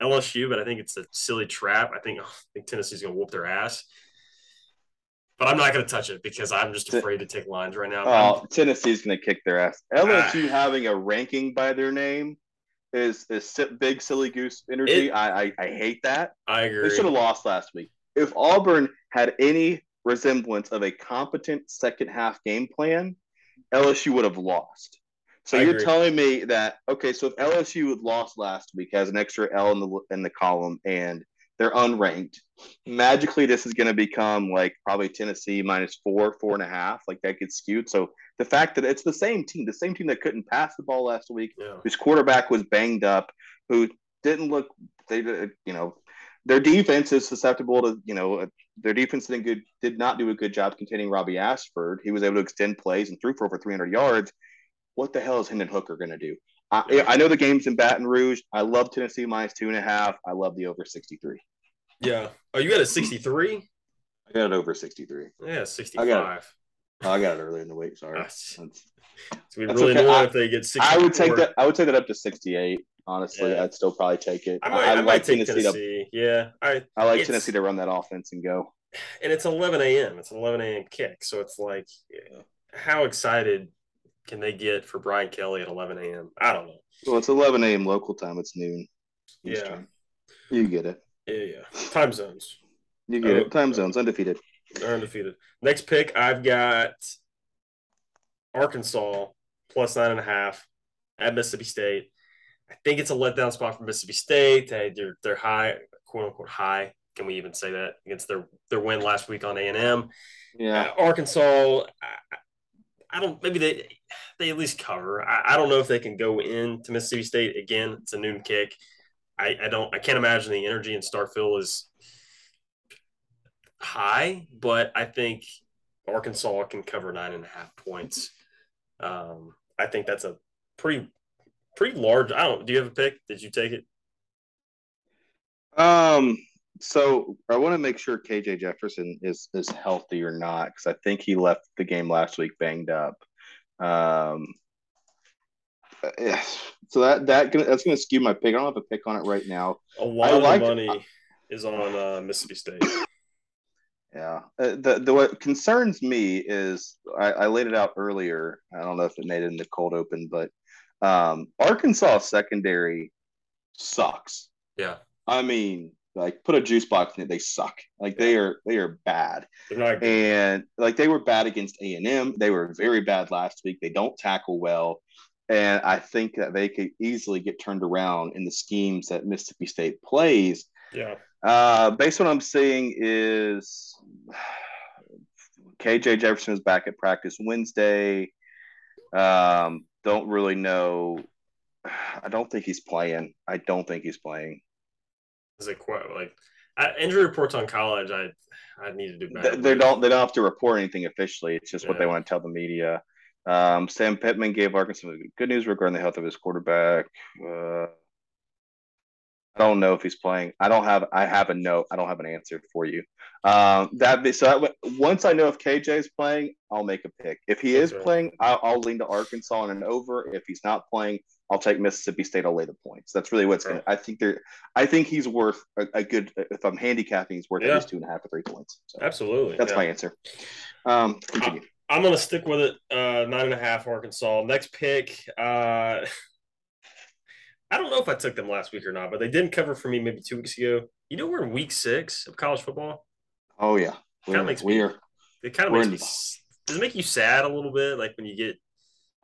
LSU, but I think it's a silly trap. I think I think Tennessee's going to whoop their ass. But I'm not going to touch it because I'm just afraid to take lines right now. Oh, Tennessee's going to kick their ass. Ah. LSU having a ranking by their name is is big silly goose energy. It- I, I I hate that. I agree. They should have lost last week. If Auburn had any resemblance of a competent second half game plan, LSU would have lost. So I you're agree. telling me that okay? So if LSU had lost last week, has an extra L in the in the column, and they're unranked, magically this is going to become like probably Tennessee minus four, four and a half. Like that gets skewed. So the fact that it's the same team, the same team that couldn't pass the ball last week, Yeah. whose quarterback was banged up, who didn't look they uh, you know their defense is susceptible to you know uh, their defense didn't good did not do a good job containing Robby Ashford. He was able to extend plays and threw for over 300 yards. What the hell is Hendon Hooker going to do? I, I know the game's in Baton Rouge. I love Tennessee minus two and a half. I love the over 63. Yeah. Oh, you got a 63? I got it over 63. Yeah, 65. I got Oh, I got it early in the week. Sorry. That's- It's gonna be That's really okay. I- if they get 64. I would take that. I would take that up to 68. Honestly, Yeah. I'd still probably take it. I might, I, I like might take Tennessee, Tennessee. to. Yeah. I I like Tennessee to run that offense and go. and it's 11 a.m. It's an 11 a.m. kick, so it's like, how excited can they get for Brian Kelly at 11 a.m.? I don't know. Well, it's 11 a.m. local time. It's noon. Yeah. You get it. Yeah, yeah. Time zones. You get Oh, it. Time zones undefeated. They're undefeated. Next pick, I've got Arkansas plus nine and a half at Mississippi State. I think it's a letdown spot for Mississippi State. They, they're they're high, quote unquote high. Can we even say that against their their win last week on A and M? Yeah. Uh, Arkansas, I, I don't. Maybe they they at least cover. I, I don't know if they can go into Mississippi State again. It's a noon kick. I, I don't. I can't imagine the energy in Starkville is high, but I think Arkansas can cover nine and a half points. Um, I think that's a pretty pretty large. I don't. Do you have a pick? Did you take it? Um. So I want to make sure KJ Jefferson is is healthy or not because I think he left the game last week banged up. Um. Yes. So that that gonna- that's going to skew my pick. I don't have a pick on it right now. A lot I of like- money is on uh, Mississippi State. Yeah. Uh, the the what concerns me is I, I laid it out earlier. I don't know if it made it in the cold open, but um, Arkansas secondary sucks. Yeah, I mean, like put a juice box in it, they suck. Like they are they are bad. And like they were bad against A and M. They were very bad last week. They don't tackle well. And I think that they could easily get turned around in the schemes that Mississippi State plays. Yeah, Uh, based on what I'm seeing is KJ Jefferson is back at practice Wednesday. Um, don't really know. I don't think he's playing. I don't think he's playing. is it quite like I, injury reports on college? I I need to do better. They, they don't. They don't have to report anything officially. It's just what they want to tell the media. Um, Sam Pittman gave Arkansas good news regarding the health of his quarterback. Uh, I don't know if he's playing. I don't have. I have a note. I don't have an answer for you. Um, that be, so that, once I know if KJ is playing, I'll make a pick. If he is Okay. playing, I'll, I'll lean to Arkansas on an over. If he's not playing, I'll take Mississippi State. I'll lay the points. That's really what's going. to I think they're. I think he's worth a, a good. If I'm handicapping, he's worth Yeah. at least two and a half or three points. So Absolutely. that's yeah. my answer. Um, continue. I'm gonna stick with it. Uh, nine and a half Arkansas. Next pick. Uh, I don't know if I took them last week or not, but they didn't cover for me maybe two weeks ago. You know, we're in week six of college football. Oh yeah, Kinda we're, makes me-. It kind of makes me. Does it make you sad a little bit, like when you get?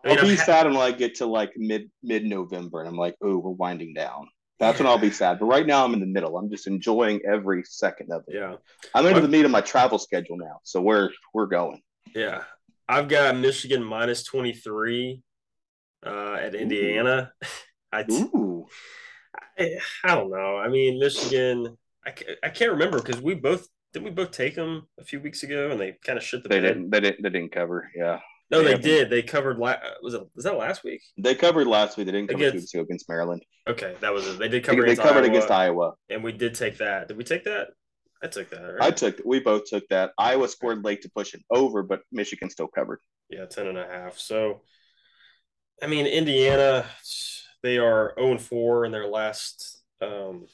I mean, I'll be ha- sad until I get to like mid mid November, and I'm like, oh, we're winding down. That's when I'll be sad. But right now I'm in the middle. I'm just enjoying every second of it. Yeah, I'm into the meat of my travel schedule now, so we're we're going. yeah. I've got Michigan minus twenty three uh, at Indiana. I, Ooh, I I don't know. I mean, Michigan. I, I can't remember because we both didn't we both take them a few weeks ago and they kind of shit the they bed. didn't they didn't they didn't cover. Yeah, No, They they did. They covered. La- was it? Was that last week? they covered last week. They didn't cover Against- against Maryland. Okay, that was it. They did cover. they against covered Iowa, against Iowa. and we did take that. Did we take that? I took that. Right? I took. We both took that. Iowa scored late to push it over, but Michigan still covered. Yeah, 10 and a half. So, I mean, Indiana, they are 0 and 4 in their last um,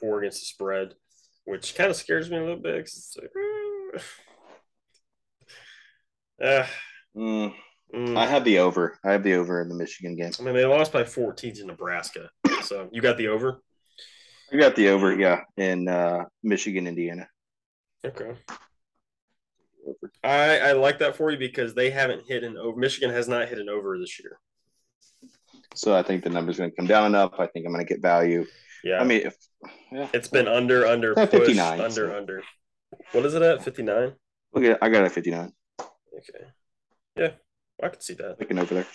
four against the spread, which kind of scares me a little bit. it's like, uh, Mm, mm. I have the over. I have the over in the Michigan game. I mean, they lost by 14 to Nebraska. So, you got the over? I got the over. Yeah, in uh, Michigan, Indiana. Okay. I, I like that for you because they haven't hit an over. Michigan has not hit an over this year. So I think the number's going to come down enough. I think I'm going to get value. Yeah. I mean, if yeah, it's been under, under, push, 59, under, so. under. What is it at? 59? okay, I got a 59. Okay. Yeah, I can see that. Looking over there.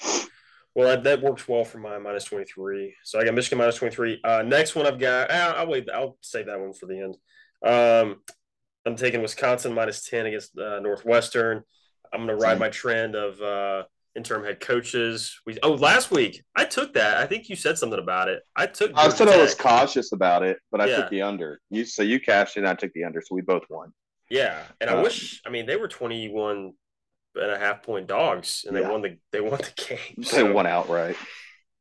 Well, that, that works well for my minus 23. So I got Michigan minus 23. Uh, next one I've got, uh, I'll wait, I'll save that one for the end. Um, I'm taking Wisconsin minus 10 against uh, Northwestern. I'm going to ride my trend of uh, interim head coaches. We Oh, last week I took that. I think you said something about it. I took. I said I was cautious about it, but I Yeah. took the under. You so you cashed in, I took the under, so we both won. Yeah, and I Um, wish. I mean, they were 21 and a half point dogs, and they won the they won the game. They So- won outright.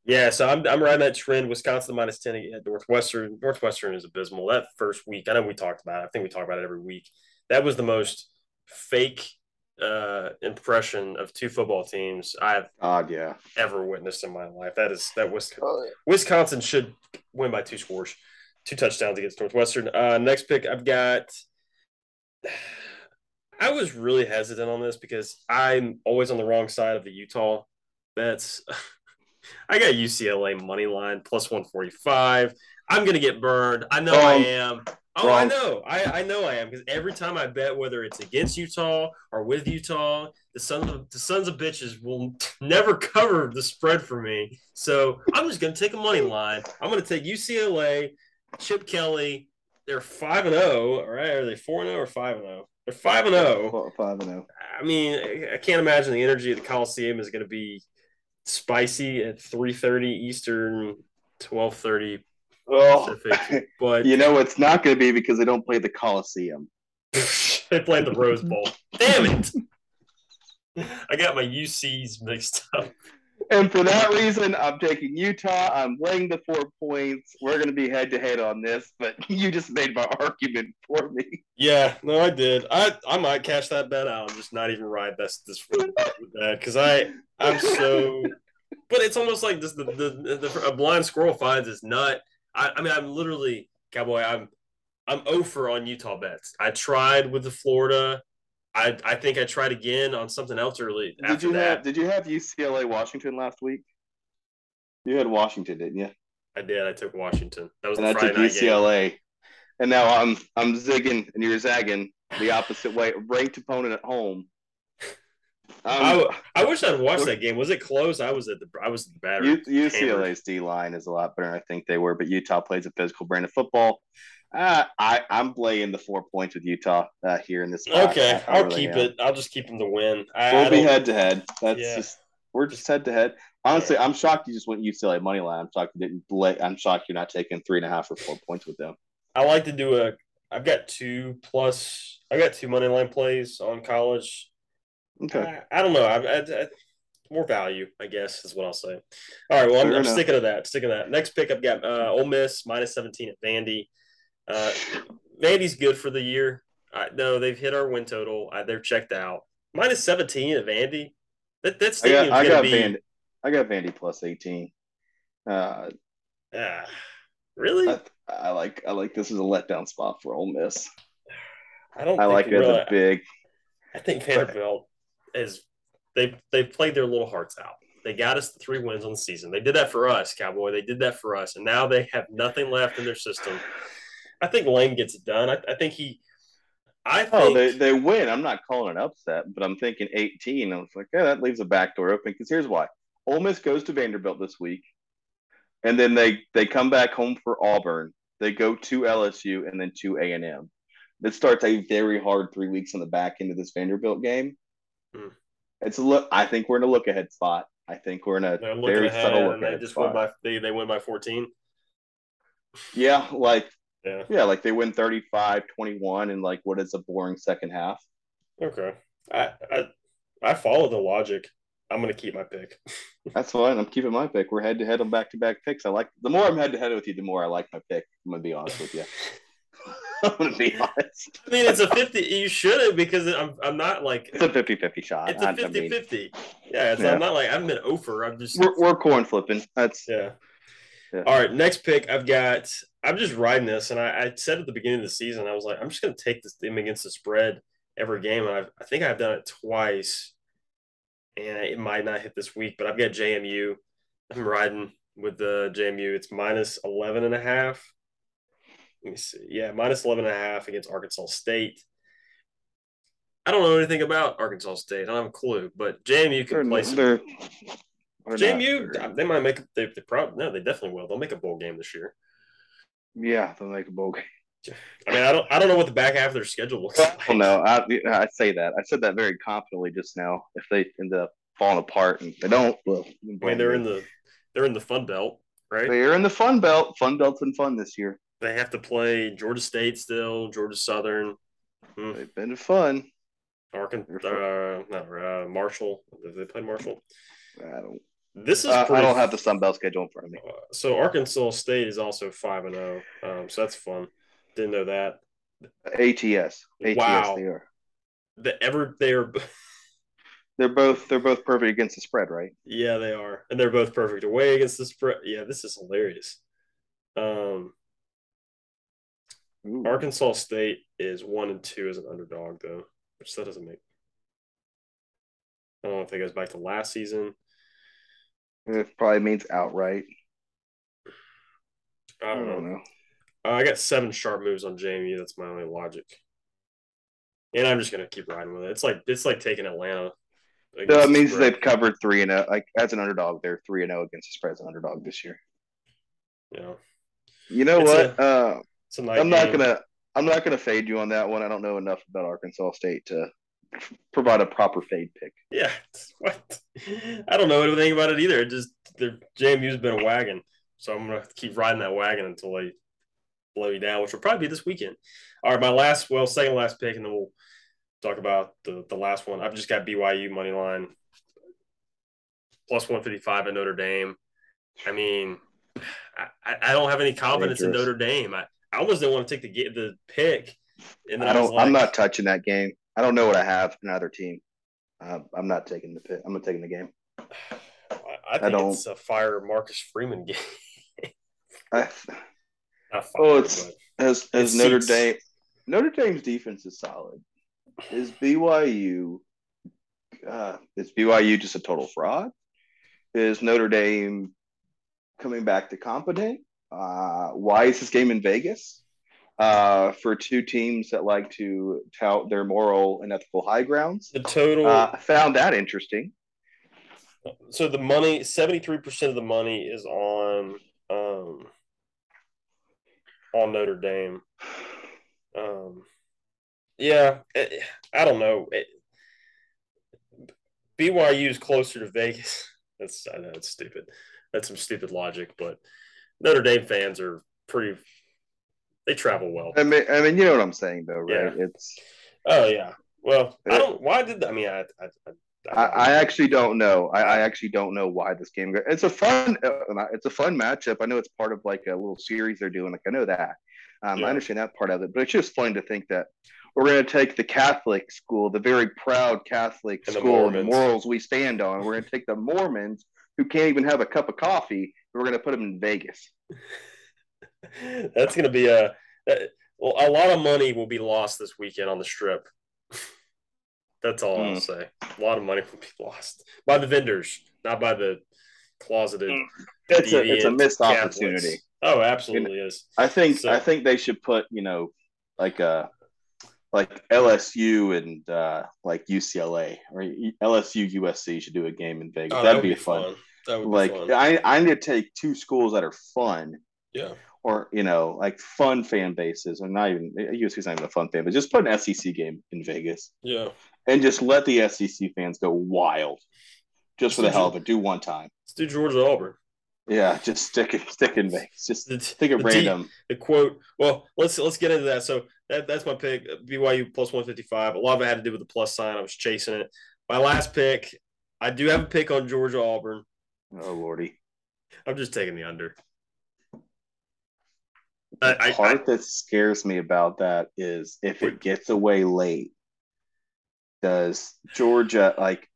Yeah, so I'm I'm riding that trend. Wisconsin minus ten at Northwestern. Northwestern is abysmal. That first week, I know we talked about it. I think we talk about it every week. That was the most fake uh, impression of two football teams I've God, yeah. ever witnessed in my life. That is that was Oh, Wisconsin should win by two scores, two touchdowns against Northwestern. Uh, next pick, I've got. I was really hesitant on this because I'm always on the wrong side of the Utah bets. I got UCLA money line plus 145. I'm gonna get burned. I know I am. Oh, I know. I, I know I am because every time I bet, whether it's against Utah or with Utah, the sons of the sons of bitches will never cover the spread for me. So I'm just gonna take a money line. I'm gonna take UCLA, Chip Kelly. They're five and zero. All right, are they four and zero or five and zero? They're five and zero. Five and oh. I mean, I- I can't imagine the energy at the Coliseum is going to be spicy at 3:30 Eastern, 12:30 Well, Pacific. But you know it's not going to be because they don't play the Coliseum. they played the Rose Bowl. Damn it! I got my UCs mixed up. And for that reason, I'm taking Utah. I'm laying the four points. We're going to be head to head on this, but you just made my argument for me. Yeah, no, I did. I I might cash that bet out and just not even ride this this with that because I I'm so. But it's almost like this the the, the a blind squirrel finds his nut. I, I mean I'm literally cowboy. I'm I'm over on Utah bets. I tried with the Florida. I I think I tried again on something else early Did you that. have Did you have UCLA Washington last week? You had Washington, didn't you? I did. I took Washington. That was And the I Friday took night game. UCLA. And now I'm I'm zigging and you're zagging the opposite way. Ranked opponent at home. I, Um, w- I wish I'd watched that game. Was it close? I was at the I was at the battery. U- UCLA's D line is a lot better than I think they were, but Utah plays a physical brand of football. Uh, I I'm playing the four points with Utah uh, here in this. spot. Okay, I- I I'll really keep am. it. I'll just keep them to win. I, We'll I be head to head. That's Yeah. just we're just head to head. Honestly, I'm shocked you just went UCLA money line. I'm shocked you didn't. Play, I'm shocked you're not taking three and a half or four points with them. I like to do a. I've got two plus. I got two money line plays on college. Okay. I, I don't know. I, I, I, more value, I guess, is what I'll say. All right. Well, I'm, I'm sticking to that. Sticking to that. Next pick, I've got uh, Ole Miss minus 17 at Vandy. Uh, Vandy's good for the year. I, no, they've hit our win total. I, they're checked out. Minus 17 at Vandy. That that I got I got be. Vandy. I got Vandy plus eighteen. Uh, Ah, really? I, I like I like this is a letdown spot for Ole Miss. I don't. I think like it as a big. I think Vanderbilt is they've they've played their little hearts out. They got us the three wins on the season. They did that for us, Cowboy. They did that for us, and now they have nothing left in their system. I think Lane gets it done. I, I think he. I think Oh, they, they win. I'm not calling an upset, but I'm thinking 18. I was like, yeah, that leaves a back door open. Because here's why: Ole Miss goes to Vanderbilt this week, and then they they come back home for Auburn. They go to LSU and then to A and M. It starts a very hard three weeks on the back end of this Vanderbilt game. Hmm. It's a look. I think we're in a look ahead spot. I think we're in a very ahead, subtle look and they ahead just spot. win by they, they win by fourteen. yeah, like Yeah. yeah, like they win 35, 21, and like what is a boring second half. Okay. I I I follow the logic. I'm gonna keep my pick. That's fine. I'm keeping my pick. We're head to head on back to back picks. I like the more I'm head to head with you, the more I like my pick. I'm gonna be honest with you. I'm gonna be honest. I mean, it's a 50. You shouldn't because I'm I'm not like It's a 50-50 shot. it's a I- I 50 mean, 50. Yeah, it's, Yeah. I'm not like I haven't been over. I'm just we're, we're corn flipping. That's yeah. Yeah. All right, next pick. I've got. I'm just riding this, and I, I said at the beginning of the season, I was like, I'm just going to take this team against the spread every game, and I've, I think I've done it twice, and it might not hit this week, but I've got JMU. I'm riding with the JMU. It's minus 11 and a half. Let me see. Yeah, minus 11 and a half against Arkansas State. I don't know anything about Arkansas State. I don't have a clue, but JMU they're, can play some they're, they're JMU, not- they might make they, they probably no, they definitely will. They'll make a bowl game this year. yeah, they'll make a bowl game. I mean, I don't I don't know what the back half of their schedule looks like. Well, no, I, I say that. I said that very confidently just now. If they end up falling apart and they don't, well, I mean, they're in the they're in the Fun Belt, right? they're in the Fun Belt. Fun Belt's been fun this year. They have to play Georgia State still, Georgia Southern, hmm, They've been fun. Arkansas, uh, not uh, Marshall. Have they played Marshall? I don't. This is Uh, I don't have the Sun Belt schedule in front of me. Uh, so Arkansas State is also five and zero. Um, so that's fun. Didn't know that. ATS. ATS. Wow. They are. The ever they are. They're both. They're both perfect against the spread, right? Yeah, they are, and they're both perfect away against the spread. Yeah, this is hilarious. Um, Ooh. Arkansas State is one and two as an underdog, though, which that doesn't make. I don't know if that goes back to last season. It probably means outright. I don't know. know. Uh, I got seven sharp moves on Jamie. That's my only logic, and I'm just gonna keep riding with it. It's like it's like taking Atlanta. Against it the means spread. they've covered three and zero. Like as an underdog, they're three and zero against the spread as an underdog this year. You know, You know It's what? uh, a I'm not game. gonna. I'm not gonna fade you on that one. I don't know enough about Arkansas State to provide a proper fade pick. Yeah, what? I don't know anything about it either. It just their JMU's been a wagon, so I'm gonna keep riding that wagon until they blow you down, which will probably be this weekend. All right, my last, well, second last pick, and then we'll talk about the the last one. I've just got BYU money line plus one fifty five at Notre Dame. I mean, I, I don't have any confidence in Notre Dame. I, I almost didn't want to take the the pick, and I I, was don't. like, I'm not touching that game. I don't know what I have in either team. Uh, I'm not taking the pick. I'm not taking the game. I, I think don't- it's a fire Marcus Freeman game. I, fire, Oh, it's- as as It Notre suits. Dame, Notre Dame's defense is solid. Is BYU? Uh, is BYU just a total fraud? Is Notre Dame coming back to competent? Uh, why is this game in Vegas? Uh, for two teams that like to tout their moral and ethical high grounds. the total. Uh, I found that interesting. so the money, seventy three percent of the money is on um on Notre Dame. Um, yeah, eh, I don't know. It, BYU is closer to Vegas. That's I know it's stupid. That's some stupid logic, but Notre Dame fans are pretty. They travel well. I mean, I mean, you know what I'm saying, though, right? It's Oh yeah. Well, I don't. Why did I mean? I I, I, I, actually don't know. I, I actually don't know why this game. It's a fun. uh, It's a fun matchup. I know it's part of like a little series they're doing. Like I know that. Um, Yeah. I understand that part of it, but it's just fun to think that we're going to take the Catholic school, the very proud Catholic And school, and the morals we stand on. We're going to take the Mormons who can't even have a cup of coffee. We're going to put them in Vegas. That's going to be a well. A lot of money will be lost this weekend on the strip. That's all I'll Mm. say. A lot of money will be lost by the vendors, not by the closeted. Mm. It's a it's a missed Catholics. opportunity. Oh, absolutely is. I think So- I think they should put you know like a like LSU and uh, like UCLA or LSU USC should do a game in Vegas. Oh, that That'd would be, fun. Would Like. I I need to take two schools that are fun Yeah. or you know like fun fan bases or not even USC's not even a fun fan, but just put an SEC game in Vegas Yeah. and just let the SEC fans go wild. Just for the hell of it, do one time. Let's do Georgia Auburn. Yeah, just stick it, stick in Vegas. Just The, think of the D- random. the quote. Well, let's let's get into that. So that that's my pick. BYU plus one fifty five. A lot of it had to do with the plus sign. I was chasing it. My last pick. I do have a pick on Georgia Auburn. Oh lordy. I'm just taking the under. The I, I, part that scares me about that is if it gets away late, does Georgia like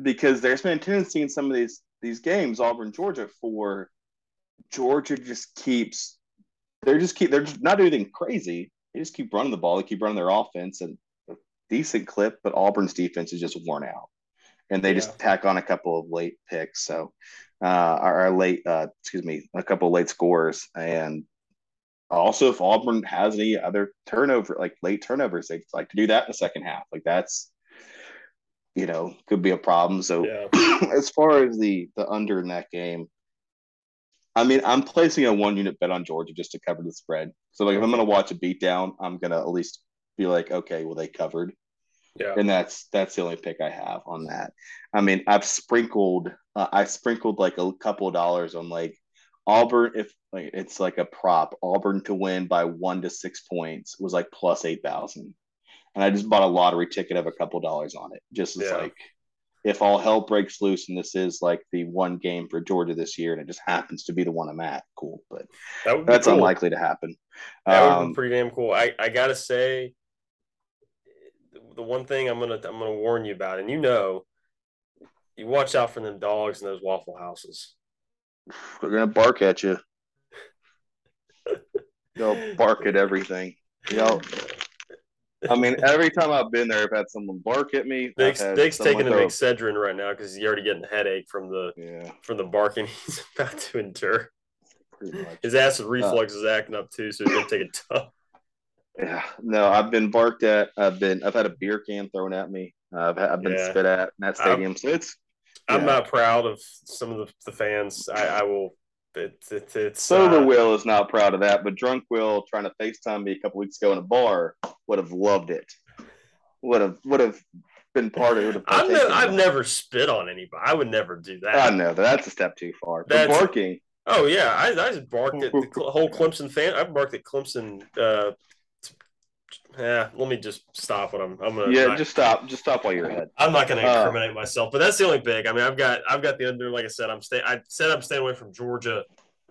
because there's been a tendency in some of these these games, Auburn, Georgia, for Georgia just keeps they're just keep they're just not doing anything crazy. They just keep running the ball, they keep running their offense and a decent clip, but Auburn's defense is just worn out. And they Yeah. just tack on a couple of late picks. So uh our, our late uh excuse me, a couple of late scores and also, if Auburn has any other turnover, like late turnovers, they like to do that in the second half. Like that's, you know, could be a problem. So, yeah. as far as the the under in that game, I mean, I'm placing a one unit bet on Georgia just to cover the spread. So, like, if I'm going to watch a beatdown, I'm going to at least be like, okay, well, they covered, Yeah. and that's that's the only pick I have on that. I mean, I've sprinkled, uh, I sprinkled like a couple of dollars on like Auburn, if like it's like a prop, Auburn to win by one to six points was like plus eight thousand, and I just bought a lottery ticket of a couple dollars on it. Just as Yeah. like, if all hell breaks loose and this is like the one game for Georgia this year, and it just happens to be the one I'm at, cool. But That would be that's cool. unlikely to happen. That would Um, be pretty damn cool. I, I gotta say, the one thing I'm gonna I'm gonna warn you about, and you know, you watch out for them dogs in those Waffle Houses. they're gonna bark at you. They'll bark at everything. You know, I mean, every time I've been there, I've had someone bark at me. Nick's, Nick's taking an Excedrin right now because he's already getting a headache from the Yeah, from the barking he's about to endure. His acid uh, reflux is acting up too, so he's gonna take a tough. Yeah, no, I've been barked at. I've been, I've had a beer can thrown at me. Uh, I've, I've been Yeah. spit at in that stadium. so it's I'm Yeah. not proud of some of the, the fans. I, I will. It, it, it's sober. uh, Will is not proud of that, but drunk Will trying to Facetime me a couple weeks ago in a bar would have loved it. Would have, would have been part of it. I've, never, I've never spit on anybody. I would never do that. I know that's a step too far. But barking, Oh yeah, I, I just barked at the whole Clemson fan. I've barked at Clemson. Uh, yeah, let me just stop what I'm. I'm gonna. yeah, not, just stop, just stop while you're ahead. I'm not gonna uh, incriminate myself, but that's the only big. I mean, I've got I've got the under. Like I said, I'm stay. I said I'm staying away from Georgia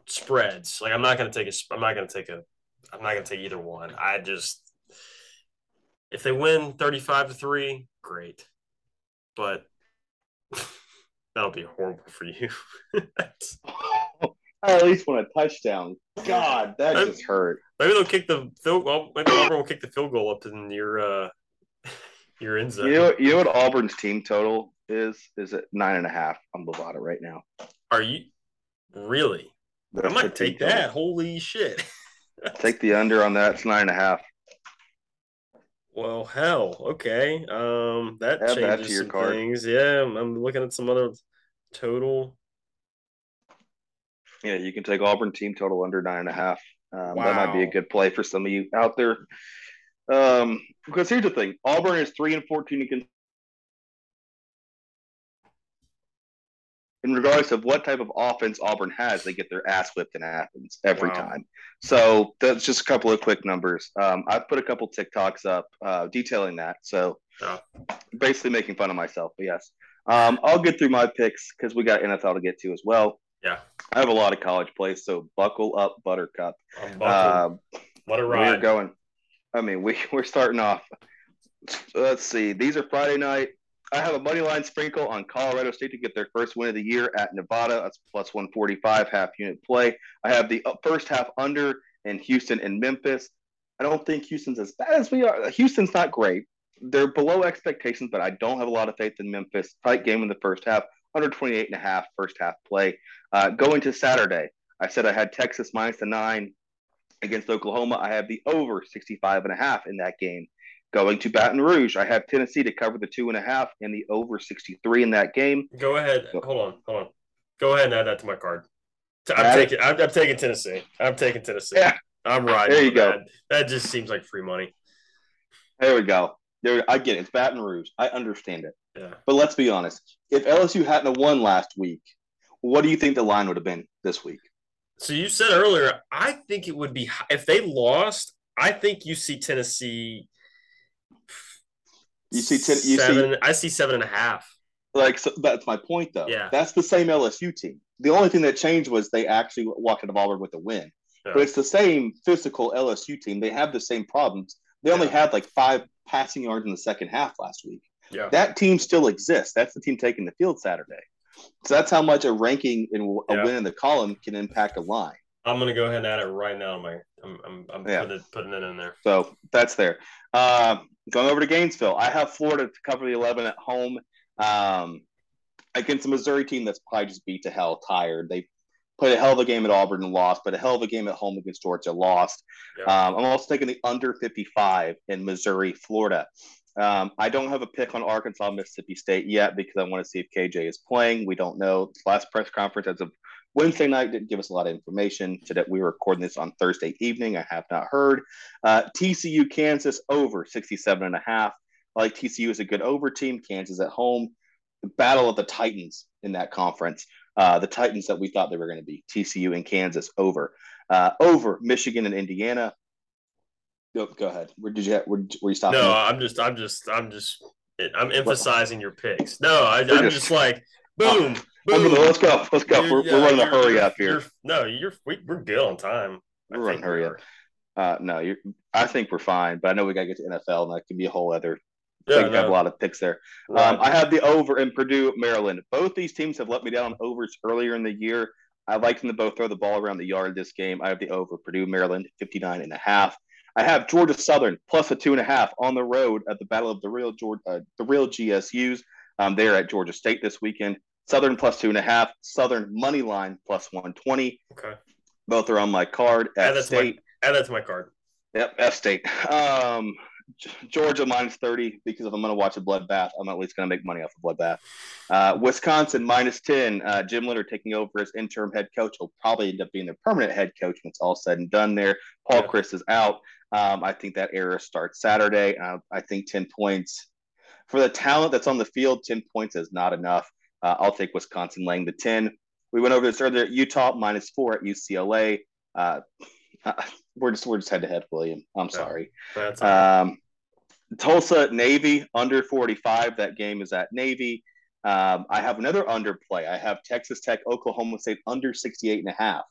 spreads. Like I'm not gonna take a. I'm not gonna take a. I'm not gonna take either one. I just if they win 35 to three, great, but that'll be horrible for you. I at least want a touchdown. God, that I'm- just hurt. Maybe they'll kick the field. Well, maybe Auburn will kick the field goal up in your uh, your end zone. You know, you know what Auburn's team total is? Is at nine and a half on Bovada right now. Are you really? I That's might their team take that. total. Holy shit! Take the under on that. It's nine and a half. Well, hell, okay. Um, that Add that changes your some card. things. Yeah, I'm, I'm looking at some other total. Yeah, you can take Auburn team total under nine and a half. Um, That might be a good play for some of you out there. Um, because here's the thing: Auburn is three and fourteen against. In regards of what type of offense Auburn has, they get their ass whipped in Athens every Wow. time. So that's just a couple of quick numbers. Um, I've put a couple TikToks up uh, detailing that. So Oh. basically making fun of myself. But yes, um, I'll get through my picks because we got NFL to get to as well. Yeah, I have a lot of college plays, so buckle up, Buttercup. Um, what a ride. we're going. I mean, we we're starting off. Let's see. These are Friday night. I have a money line sprinkle on Colorado State to get their first win of the year at Nevada. That's plus 145 half unit play. I have the uh, first half under in Houston and Memphis. I don't think Houston's as bad as we are. Houston's not great, they're below expectations, but I don't have a lot of faith in Memphis. Tight game in the first half, 128 and a half first half play. Uh, going to Saturday, I said I had Texas minus the nine against Oklahoma. I have the over 65 and a half in that game. Going to Baton Rouge, I have Tennessee to cover the two and a half and the over 63 in that game. Go ahead. Hold on. Hold on. Go ahead and add that to my card. I'm taking. I'm, I'm taking Tennessee. I'm taking Tennessee. Yeah. I'm riding. There you go. That. that just seems like free money. There we go. There, I get it. It's Baton Rouge. I understand it. Yeah. But let's be honest. If LSU hadn't won last week, what do you think the line would have been this week? So you said earlier, I think it would be hi- if they lost. I think you see Tennessee. You see Ten- you see- seven. I see seven and a half. Like so that's my point, though. Yeah. That's the same LSU team. The only thing that changed was they actually walked out of Auburn with a win. Yeah. But it's the same physical LSU team. They have the same problems. They only Yeah. had like five passing yards in the second half last week. Yeah. That team still exists. That's the team taking the field Saturday. So that's how much a ranking and a Yeah. win in the column can impact a line. I'm gonna go ahead and add it right now. My, I'm, I'm, I'm Yeah. putting, it, putting it in there. So that's there. Um, going over to Gainesville, I have Florida to cover the 11 at home um, against a Missouri team that's probably just beat to hell, tired. They played a hell of a game at Auburn and lost, but a hell of a game at home against Georgia, lost. Yeah. Um, I'm also taking the under 55 in Missouri, Florida. Um, I don't have a pick on Arkansas, Mississippi State yet because I want to see if KJ is playing. We don't know. Last press conference as of Wednesday night didn't give us a lot of information. Today we were recording this on Thursday evening. I have not heard. Uh, TCU, Kansas over 67 and a half. I like TCU is a good over team. Kansas at home. The battle of the Titans in that conference. Uh, the Titans that we thought they were going to be. TCU and Kansas over. Uh, over Michigan and Indiana. Go, go ahead. Where did you where, where you stop? No, I'm just, I'm just, I'm just, I'm emphasizing your picks. No, I, I'm just- just like, boom, Oh, boom. let's go. Let's go. You're- We're, yeah, we're running a hurry up here. you're- No, you're, we, we're good on time. I We're think running hurry we up. Uh, no, you're, I think we're fine, but I know we got to get to NFL, and that can be a whole other. I Yeah, think I have a lot of picks there. right. Um, I have the over in Purdue, Maryland. Both these teams have let me down on overs earlier in the year. I like them to both throw the ball around the yard this game. I have the over Purdue, Maryland, 59 and a half. I have Georgia Southern plus a two and a half on the road at the Battle of the Real Georgia, uh, the real GSUs. Um, they're at Georgia State this weekend. Southern plus two and a half. Southern money line plus 120. okay. Both are on my card at that, to my, State. add that to my card. Yep, F State. Um, Georgia minus 30 because if I'm going to watch a bloodbath, I'm at least going to make money off a bloodbath. Uh, Wisconsin minus 10. Uh, Jim Leonhard taking over as interim head coach. He'll probably end up being the permanent head coach when it's all said and done there. Paul Yeah. Chryst is out. Um, I think that era starts Saturday. Uh, I think 10 points for the talent that's on the field, 10 points is not enough. Uh, I'll take Wisconsin laying the 10. We went over this earlier. Utah minus four at UCLA. Uh, we're just we're just head to head, William. I'm Yeah. sorry. That's Um, Tulsa Navy under 45. That game is at Navy. Um, I have another underplay. I have Texas Tech, Oklahoma State under 68 and a half.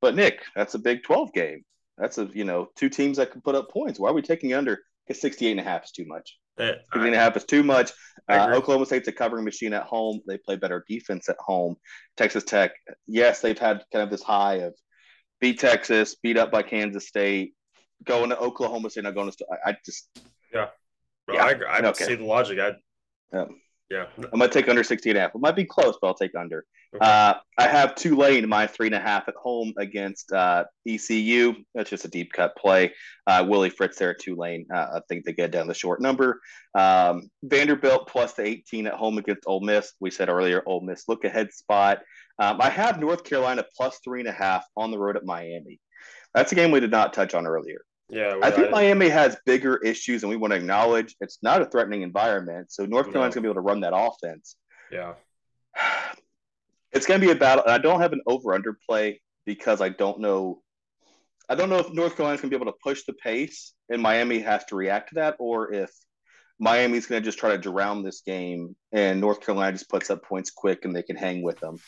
But Nick, that's a Big 12 game. That's a you know two teams that can put up points. Why are we taking under? Because 68 and a half is too much. it. 68 and a half is too much. Uh. Oklahoma State's a covering machine at home. They play better defense at home. Texas Tech, yes, they've had kind of this high of beat Texas, beat up by Kansas State, going to Oklahoma State, not going to. I, I just Well, yeah, I. I okay. see the logic. I, Yeah. Yeah. I'm gonna take under 60 and a half. It might be close, but I'll take under. Okay. Uh, I have Tulane minus three and a half at home against uh, ECU. That's just a deep cut play. Uh, Willie Fritz there at Tulane. Uh, I think they get down the short number. Um, Vanderbilt plus the 18 at home against Ole Miss. We said earlier, Ole Miss look ahead spot. Um, I have North Carolina plus three and a half on the road at Miami. That's a game we did not touch on earlier. Yeah. I think I- Miami has bigger issues, and we want to acknowledge it's not a threatening environment. So North No. Carolina's going to be able to run that offense. yeah. It's going to be a battle. I don't have an over under play because I don't know. I don't know if North Carolina's going to be able to push the pace and Miami has to react to that, or if Miami's going to just try to drown this game and North Carolina just puts up points quick and they can hang with them.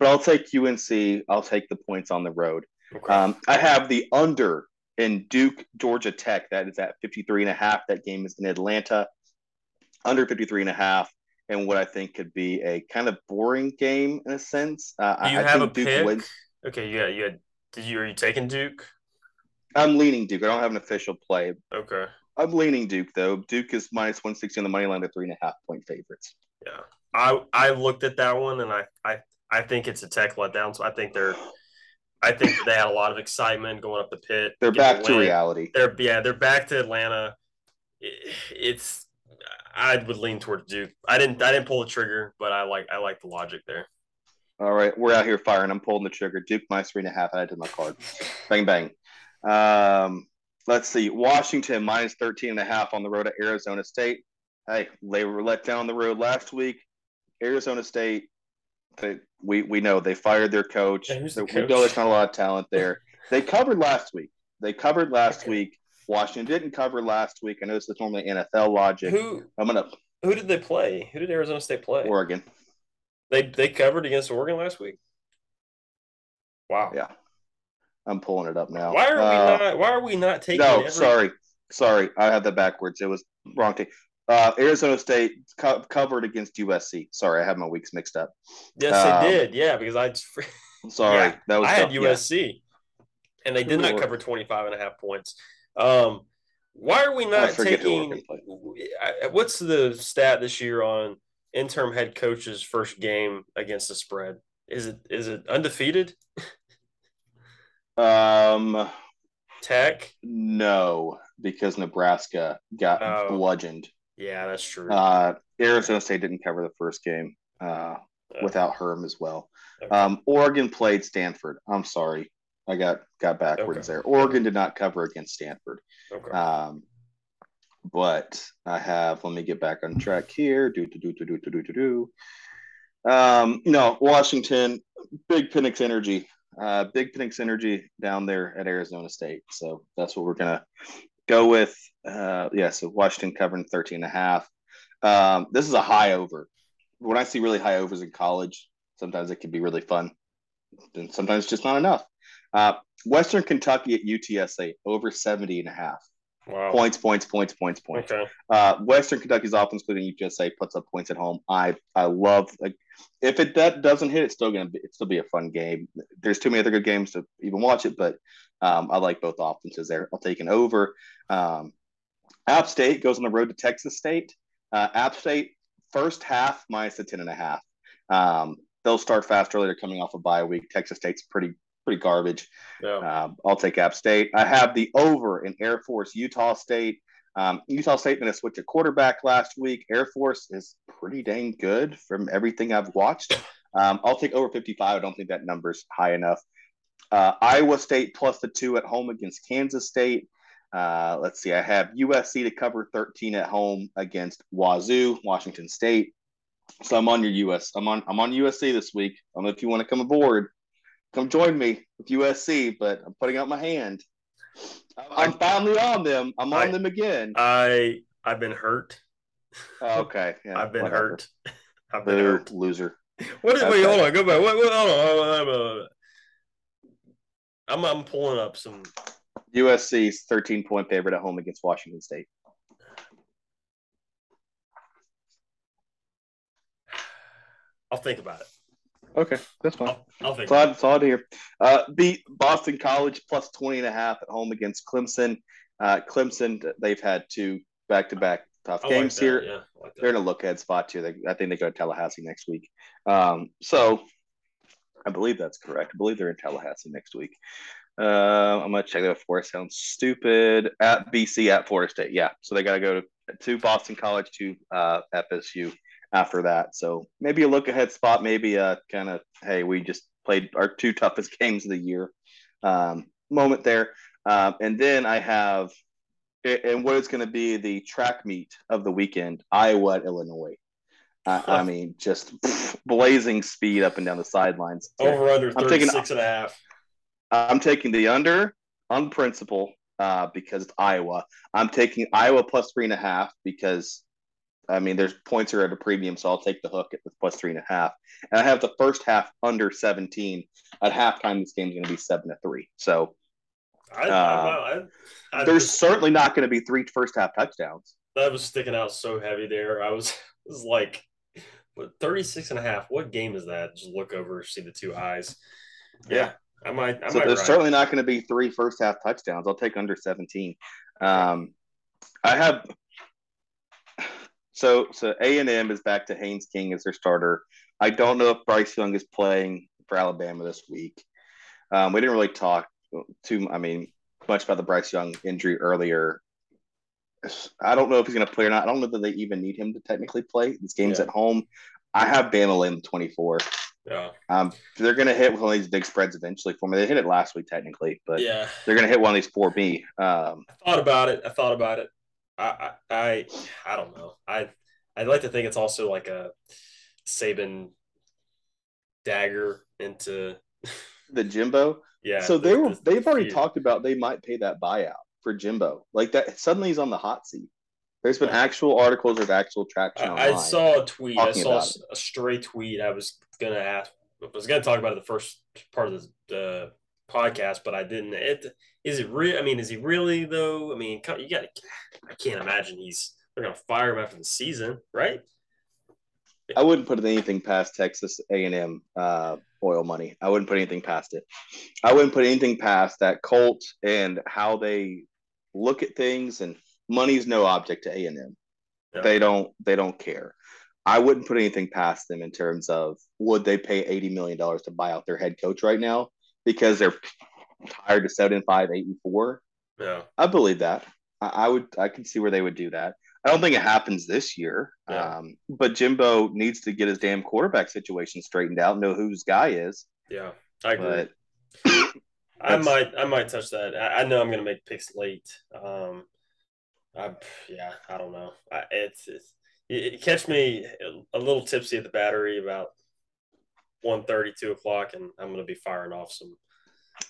But I'll take UNC. I'll take the points on the road. Okay. Um, I have the under in Duke, Georgia Tech. That is at 53 and a half. That game is in Atlanta. Under 53 and a half. And what I think could be a kind of boring game in a sense. Uh, Do you I, I have a Duke pick? wins. Okay. Yeah. You had. Did you? Are you taking Duke? I'm leaning Duke. I don't have an official play. Okay. I'm leaning Duke though. Duke is minus one sixty on the money line. They're three and a half point favorites. Yeah, I I looked at that one and I I I think it's a tech letdown. So I think they're I think they had a lot of excitement going up the pit. They're back the to reality. They're yeah, they're back to Atlanta. It's I would lean towards Duke. I didn't I didn't pull the trigger, but I like I like the logic there. All right, we're out here firing. I'm pulling the trigger. Duke minus three and a half. I did my card. Bang bang. Um, let's see. Washington minus 13 and a half on the road at Arizona State. Hey, they were let down the road last week. Arizona State, they, we we know they fired their coach. Yeah, the we know there's not a lot of talent there. They covered last week. They covered last Okay. week. Washington didn't cover last week. I know this is normally NFL logic. Who I'm gonna who did they play? Who did Arizona State play? Oregon. They they covered against Oregon last week. Wow. Yeah. I'm pulling it up now. Why are Uh, we not? Why are we not taking? No, every- sorry, sorry, I had that backwards. It was wrong team. Uh, Arizona State co- covered against USC. Sorry, I had my weeks mixed up. Yes, Um, they did. Yeah, because I Sorry, Yeah, that was I had yeah. USC, and they did not cover 25 and a half points. Um, why are we not taking? I- What's the stat this year on interim head coach's first game against the spread? Is it is it undefeated? Um, Tech. no, because Nebraska got Oh. bludgeoned. Yeah, that's true. Uh, Arizona State didn't cover the first game uh, without Herm as well. Okay. Um, Oregon played Stanford. I'm sorry, I got got backwards okay. there. Oregon did not cover against Stanford. Okay. Um, but I have. Let me get back on track here. Do do do do do do do do. Um, no, Washington, big Penix energy, uh, big Penix energy down there at Arizona State. So that's what we're gonna go with. Uh, yeah, so Washington covering 13 and a half. Um, this is a high over. When I see really high overs in college, sometimes it can be really fun. And sometimes just not enough. Uh, Western Kentucky at UTSA over 70 and a half wow. points, points, points, points, points. Okay. Uh, Western Kentucky's offense, including UTSA, puts up points at home. I I love like if it that doesn't hit, it's still gonna be it's still be a fun game. There's too many other good games to even watch it, but um, I like both offenses there. I'll take an over. Um, App State goes on the road to Texas State. Uh, App State first half minus the ten and a half. Um, they'll start fast early. They're coming off a bye week. Texas State's pretty pretty garbage. Yeah. Um, I'll take App State. I have the over in Air Force, Utah State. Um, Utah State going to switch a quarterback last week. Air Force is pretty dang good from everything I've watched. Um, I'll take over 55. I don't think that number's high enough. Uh, Iowa State plus the two at home against Kansas State. Uh, let's see. I have USC to cover 13 at home against Wazoo, Washington State. So I'm on your US. I'm on. I'm on USC this week. I don't know if you want to come aboard. Come join me with USC, but I'm putting out my hand. I'm finally on them. I'm on I- them again. I I've been hurt. Oh, okay. Yeah, I've been whatever. hurt. I've been Boo, hurt. loser. What is? Wait, Okay. hold on. Go back. What? what hold on. hold on, hold on. I'm I'm pulling up some. USC's 13 point favorite at home against Washington State. I'll think about it. Okay, that's fine. I'll, I'll think. It's odd, it's odd to hear. Uh, beat Boston College plus 20 and a half at home against Clemson. Uh, Clemson, they've had two back to back tough I like games that, here. Yeah, like. They're in a look ahead spot too. They, I think they go to Tallahassee next week. Um, so I believe that's correct. I believe they're in Tallahassee next week. Uh, I'm gonna check that before it sounds stupid. At BC at Florida State, yeah. So they got to go to, to Boston College to uh, FSU after that. So maybe a look ahead spot. Maybe a kind of hey, we just played our two toughest games of the year um, moment there. Um, and then I have and what is going to be the track meet of the weekend, Iowa Illinois. Uh, I mean, just pff, blazing speed up and down the sidelines. Over under I'm taking- and a half. I'm taking the under on principle uh, because it's Iowa. I'm taking Iowa plus three and a half because, I mean, there's points are at a premium, so I'll take the hook at the plus three and a half. And I have the first half under 17. At halftime, this game's going to be seven to three. So I, Uh, I, I, I there's certainly not going to be three first half touchdowns. that was sticking out so heavy there. I was, was like, but 36 and a half. What game is that? Just look over, see the two eyes. Yeah, I might. I so might there's ride. certainly not going to be three first half touchdowns. I'll take under 17. Um, I have so so A and M is back to Haynes King as their starter. I don't know if Bryce Young is playing for Alabama this week. Um, we didn't really talk too. I mean, much about the Bryce Young injury earlier. I don't know if he's going to play or not. I don't know that they even need him to technically play. This game's Yeah. at home. I have Bama in the 24. Yeah. Um, they're going to hit one of these big spreads eventually for me. They hit it last week technically, but Yeah. they're going to hit one of these for me. Um, I thought about it. I thought about it. I, I, I, I don't know. I, I'd like to think it's also like a Saban dagger into, the Jimbo. yeah. so the- they were the- they've already fear. talked about they might pay that buyout for Jimbo. Like that suddenly he's on the hot seat. There's been actual articles of actual traction I, I saw a tweet. I saw a stray tweet. I was gonna ask. I was gonna talk about it the first part of the, the podcast, but I didn't. It is it real? I mean, is he really though? I mean, you got. I can't imagine he's. They're gonna fire him after the season, right? I wouldn't put anything past Texas A&M uh, oil money. I wouldn't put anything past it. I wouldn't put anything past that Colt and how they look at things. And money's no object to A&M. Yeah. They don't. They don't care. I wouldn't put anything past them in terms of would they pay eighty million dollars to buy out their head coach right now because they're tired to seven and five, eight and four. Yeah. I believe that. I, I would. I can see where they would do that. I don't think it happens this year. Yeah. Um, but Jimbo needs to get his damn quarterback situation straightened out. Know who his guy is. Yeah. I agree. But I might I might touch that. I, I know I'm gonna make picks late. Um, I, yeah, I don't know. I, it's, it's it, it catch me a little tipsy at the battery about 1.30, 2 o'clock, and I'm gonna be firing off some.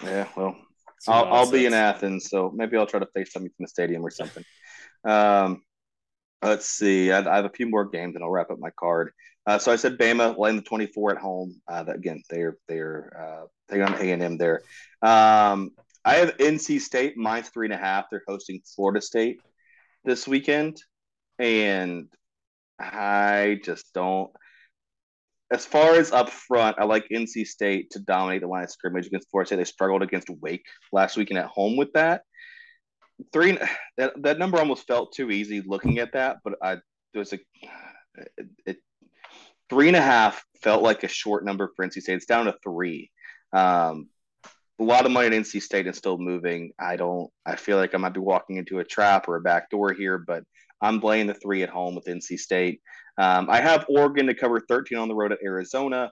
yeah, well, some I'll, I'll be in. Athens, so maybe I'll try to FaceTime you from the stadium or something. Um, let's see. I, I have a few more games, and I'll wrap up my card. Uh, so I said Bama laying the 24 at home. Uh, again, they're they're uh, taking on A and M there. Um, I have NC State minus three and a half. They're hosting Florida State this weekend, and I just don't. As far as up front, I like NC State to dominate the line of scrimmage against Florida State. They struggled against Wake last weekend at home with that. Three that that number almost felt too easy looking at that, but I there's a it, it three and a half felt like a short number for NC State. It's down to three. Um, a lot of money at NC State is still moving. I don't. I feel like I might be walking into a trap or a back door here, but I'm playing the three at home with NC State. Um, I have Oregon to cover 13 on the road at Arizona.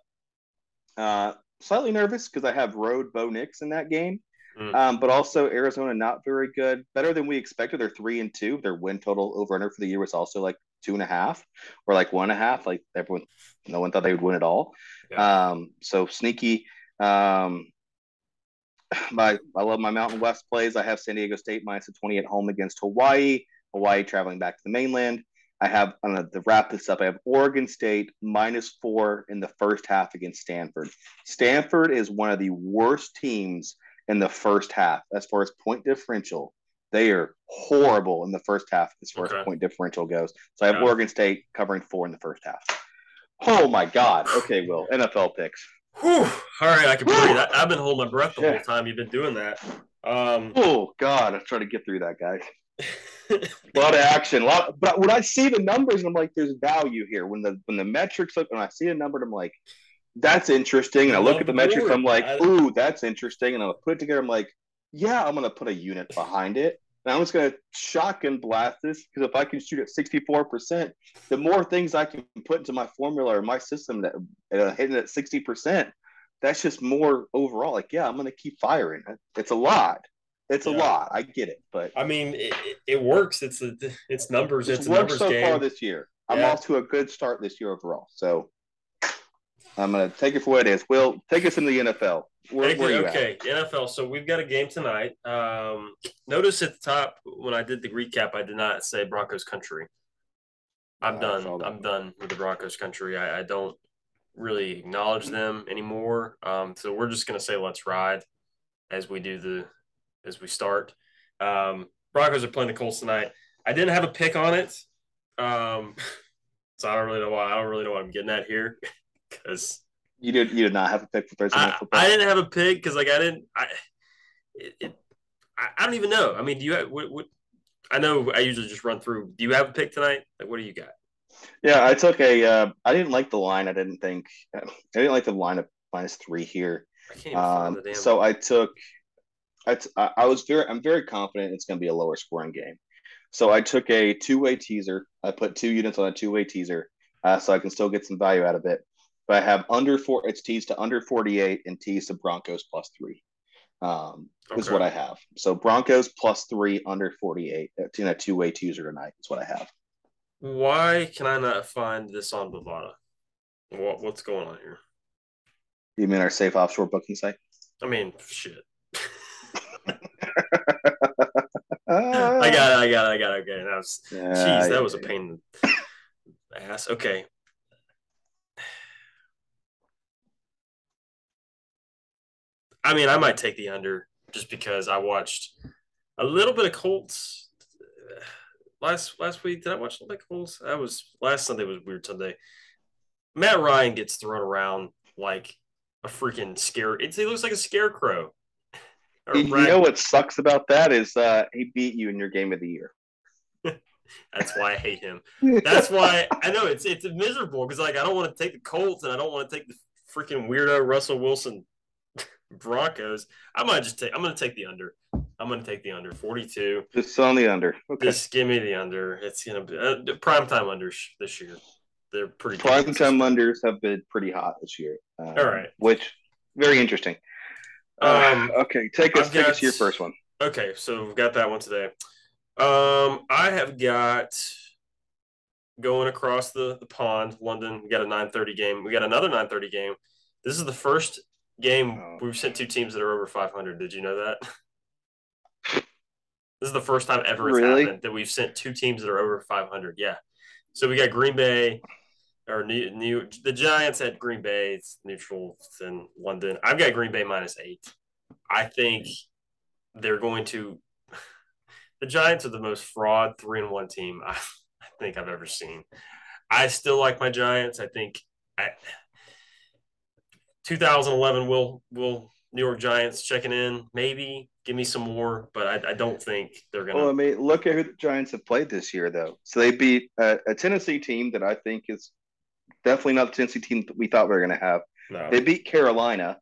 Uh, slightly nervous because I have road Bo Nix in that game, Mm. um, but also Arizona not very good. Better than we expected. They're three and two. Their win total over under for the year was also like two and a half or like one and a half. Like everyone, no one thought they would win at all. Yeah. Um, so sneaky. Um, my I love my Mountain West plays. I have San Diego State minus a 20 at home against Hawaii. Hawaii traveling back to the mainland. I have I'm gonna to wrap this up. I have Oregon State minus four in the first half against Stanford. Stanford is one of the worst teams in the first half as far as point differential. They are horrible in the first half as far Okay. as point differential goes. So I have Yeah. Oregon State covering four in the first half. Oh my God. Okay, Will. NFL picks. Whew. All right, I can breathe. I, I've been holding my breath the Yeah. whole time you've been doing that. Um, Oh God, I'm trying to get through that, guys. A lot of action, a lot. But when I see the numbers, I'm like, there's value here. When the when the metrics look, when I see a number, I'm like, that's interesting. And I I look at the the metrics. I'm like, ooh, that's interesting. And I put it together, I'm like, yeah, I'm gonna put a unit behind it. And I'm just gonna shotgun blast this because if I can shoot at 64%, the more things I can put into my formula or my system that uh, hitting at 60%, that's just more overall. Like, yeah, I'm gonna keep firing. It's a lot. It's a lot. I get it, but I mean, it, it, works. It's a, it's numbers. it's It's a worked numbers so game. far this year. I'm off to a good start this year overall. So I'm gonna take it for what it is. Will take us into the NFL. Where, where you at? okay, NFL. So we've got a game tonight. Um, notice at the top when I did the recap, I did not say Broncos country. I'm I done. I'm done with the Broncos country. I, I don't really acknowledge them anymore. Um, so we're just gonna say let's ride as we do the as we start. Um, Broncos are playing the Colts tonight. I didn't have a pick on it. Um, so I don't really know why. I don't really know what I'm getting at here because You did. You did not have a pick for Thursday night I, football. I didn't have a pick because like I didn't I it, it I, I don't even know. I mean, do you have what, what I know I usually just run through. Do you have a pick tonight? Like, what do you got? Yeah, I took a. Uh, I didn't like the line. I didn't think. I didn't like the line of minus three here. I can't even find Um, so I took. I, t- I I was very. I'm very confident it's going to be a lower scoring game. So I took a two way teaser. I put two units on a two way teaser, uh, so I can still get some value out of it. But I have under four. It's teased to under 48 and teased to Broncos plus three. Um, is what I have. So Broncos plus three under 48 uh, in a two way teaser tonight is what I have. Why can I not find this on Bovada? What what's going on here? You mean our safe offshore booking site? I mean, shit. I got it. I got it. I got it. Okay, that was Yeah, jeez. That yeah, was a pain in the ass. Okay. I mean, I might take the under just because I watched a little bit of Colts uh, last last week. Did I watch a little bit of Colts? That was last Sunday was a weird Sunday. Matt Ryan gets thrown around like a freaking scare. It's, he looks like a scarecrow. You know what sucks about that is uh, he beat you in your game of the year. That's why I hate him. That's why I know it's it's miserable because like I don't want to take the Colts and I don't want to take the freaking weirdo Russell Wilson Broncos. I might just take. I'm going to take the under. I'm going to take the under 42. Just on the under. Okay. Just give me the under. It's going to be uh, prime time unders this year. They're pretty Prime time unders have been pretty hot this year. Um, All right. Which very interesting. Uh, Um, okay, take us I've take got- us to your first one. Okay, so we've got that one today. Um, I have got going across the, the pond, London. We got a 9:30 game. We got another 9:30 game. This is the first game Oh. we've sent two teams that are over 500. Did you know that? This is the first time ever it's Really? happened that we've sent two teams that are over 500. Yeah. So we got Green Bay or New, New the Giants at Green Bay. It's neutral. It's in London. I've got Green Bay minus eight. I think they're going to. The Giants are the most fraud three and one team I, I think I've ever seen. I still like my Giants. I think I, 2011 will will New York Giants checking in maybe give me some more, but I, I don't think they're gonna. Well, I mean, look at who the Giants have played this year, though. So they beat a, a Tennessee team that I think is definitely not the Tennessee team that we thought we were going to have. no. They beat Carolina.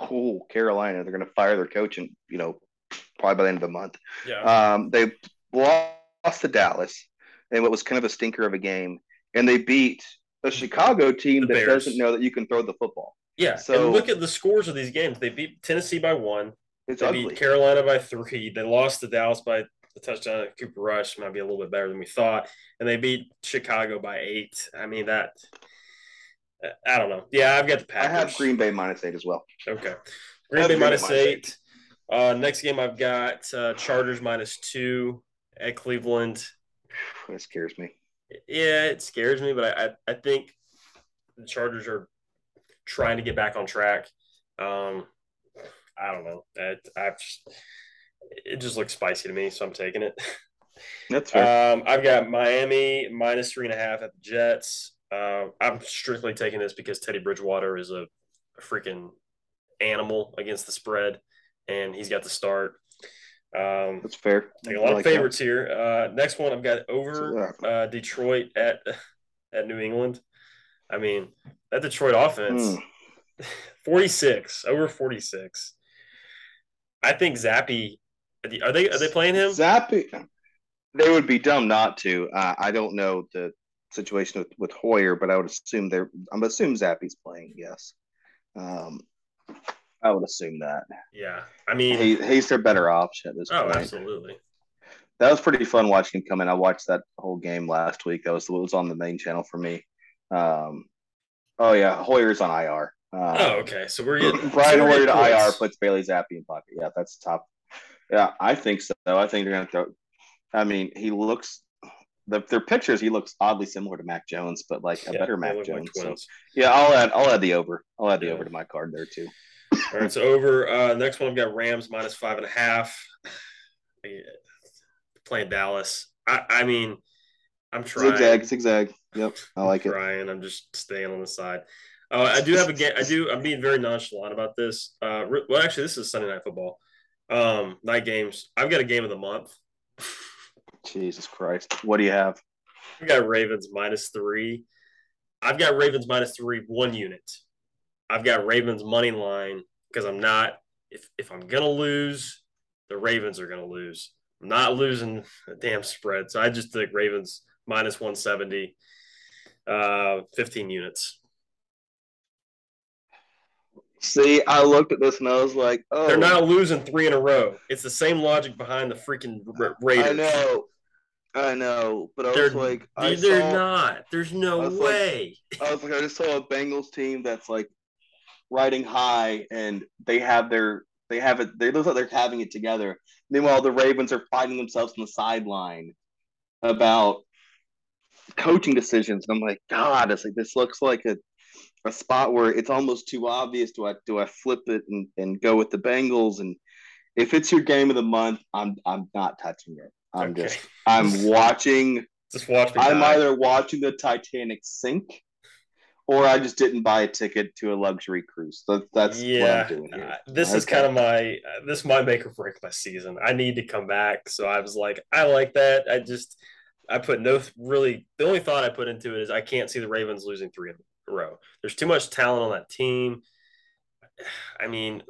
Oh, Carolina! They're going to fire their coach, and you know, probably by the end of the month. yeah. Um, they lost to Dallas, and what was kind of a stinker of a game, and they beat a Chicago team The that Bears. doesn't know that you can throw the football. Yeah. so- and look at the scores of these games. They beat Tennessee by one. It's They ugly. beat Carolina by three. They lost to Dallas by the touchdown. Cooper Rush might be a little bit better than we thought, and they beat Chicago by eight. I mean that. I don't know. Yeah, I've got the Packers. I have Green Bay minus eight as well. Okay. Green Bay Green minus minus eight. Uh, next game I've got uh, Chargers minus two at Cleveland. That scares me. Yeah, it scares me, but I, I, I think the Chargers are trying to get back on track. Um, I don't know. I, I've just, it just looks spicy to me, so I'm taking it. That's fair. Um, I've got Miami minus three and a half at the Jets. Uh, I'm strictly taking this because Teddy Bridgewater is a, a freaking animal against the spread, and he's got the start. Um, That's fair. take a I lot like of favorites here. Uh, next one, I've got over uh, Detroit at at New England. I mean, that Detroit offense, Hmm. 46 over 46. I think Zappe. Are they are they playing him? Zappe, they would be dumb not to. Uh, I don't know the situation with, with Hoyer, but I would assume they're. I'm assuming Zappe's playing. Yes, um, I would assume that Yeah, I mean, he, he's their better option at this oh, point. absolutely. That was pretty fun watching him come in. I watched that whole game last week. That was what was on the main channel for me. Um, oh yeah, Hoyer's on IR. Uh, Oh, okay. So we're getting Brian Hoyer to IR puts Bailey Zappe in pocket. Yeah, that's top. Yeah, I think so. I think they're gonna throw. I mean, he looks. The, their pictures, he looks oddly similar to Mac Jones, but like a Yeah, better Mac look like Jones. so yeah, I'll add. I'll add the over. I'll add the Yeah. over to my card there too. All right, so over. Uh, next one, I've got Rams minus five and a half. Yeah, Playing Dallas. I, I mean, I'm trying. Zigzag, zigzag. Yep, I like I'm it. trying. I'm just staying on the side. Uh, I do have a game. I do. I'm being very nonchalant about this. Uh, well, actually, this is Sunday night football. Um, night games. I've got a game of the month. Jesus Christ. What do you have? I've got Ravens minus three. I've got Ravens minus three, one unit. I've got Ravens money line because I'm not. If if I'm gonna lose, the Ravens are gonna lose. I'm not losing a damn spread, so I just think Ravens minus one seventy, uh, fifteen units. See, I looked at this and I was like, oh, They're not losing three in a row. It's the same logic behind the freaking Raiders. I know. I know. But I They're, was like, I they're saw, not. There's no I was like- way. I was like, I just saw a Bengals team that's like riding high and they have their they have it they look like they're having it together. Meanwhile, the Ravens are fighting themselves on the sideline about coaching decisions. And I'm like, God, it's like this looks like a a spot where it's almost too obvious. Do I do I flip it and, and go with the Bengals? And if it's your game of the month, I'm I'm not touching it. I'm Okay. just I'm watching Just watch. I'm die. either watching the Titanic sink or I just didn't buy a ticket to a luxury cruise. That, that's what yeah, I'm doing here. uh, this is kind of my uh, this might make or break my season. I need to come back, so I was like, I like that. I just I put no really. The only thought I put into it is I can't see the Ravens losing three in a row. There's too much talent on that team. I mean,